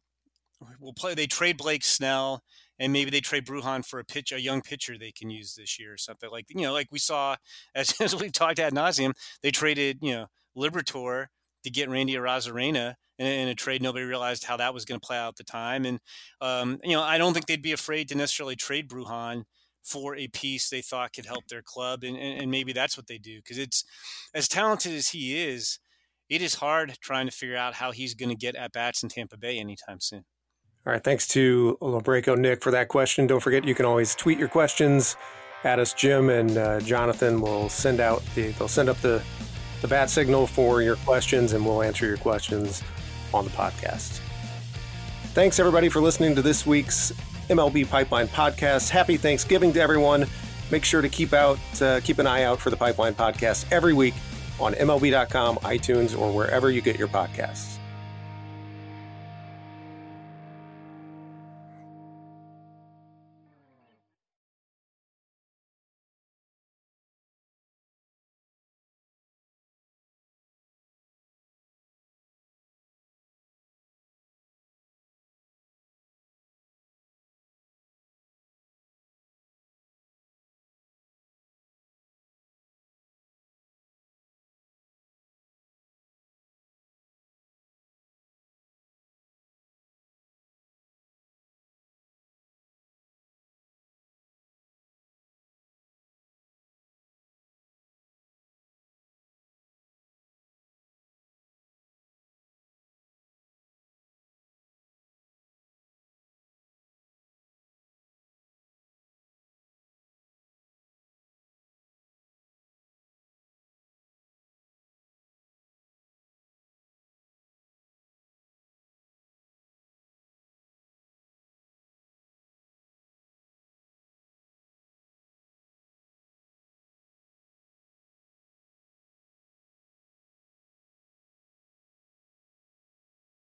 we'll play, they trade Blake Snell and maybe they trade Brujan for a pitch, a young pitcher they can use this year or something like, you know, like we saw as, as we've talked ad nauseum, they traded, you know, Liberatore to get Randy Arozarena in, a trade. Nobody realized how that was going to play out at the time. And, um, you know, I don't think they'd be afraid to necessarily trade Brujan for a piece they thought could help their club. And, and, and maybe that's what they do. Cause it's as talented as he is, it is hard trying to figure out how he's going to get at bats in Tampa Bay anytime soon. All right. Thanks to Lobreco Nick for that question. Don't forget, you can always tweet your questions at us. Jim and uh, Jonathan will send out the, they'll send up the the bat signal for your questions, and we'll answer your questions on the podcast. Thanks, everybody, for listening to this week's MLB Pipeline podcast. Happy Thanksgiving to everyone. Make sure to keep out, uh, keep an eye out for the Pipeline podcast every week on MLB.com, iTunes, or wherever you get your podcasts.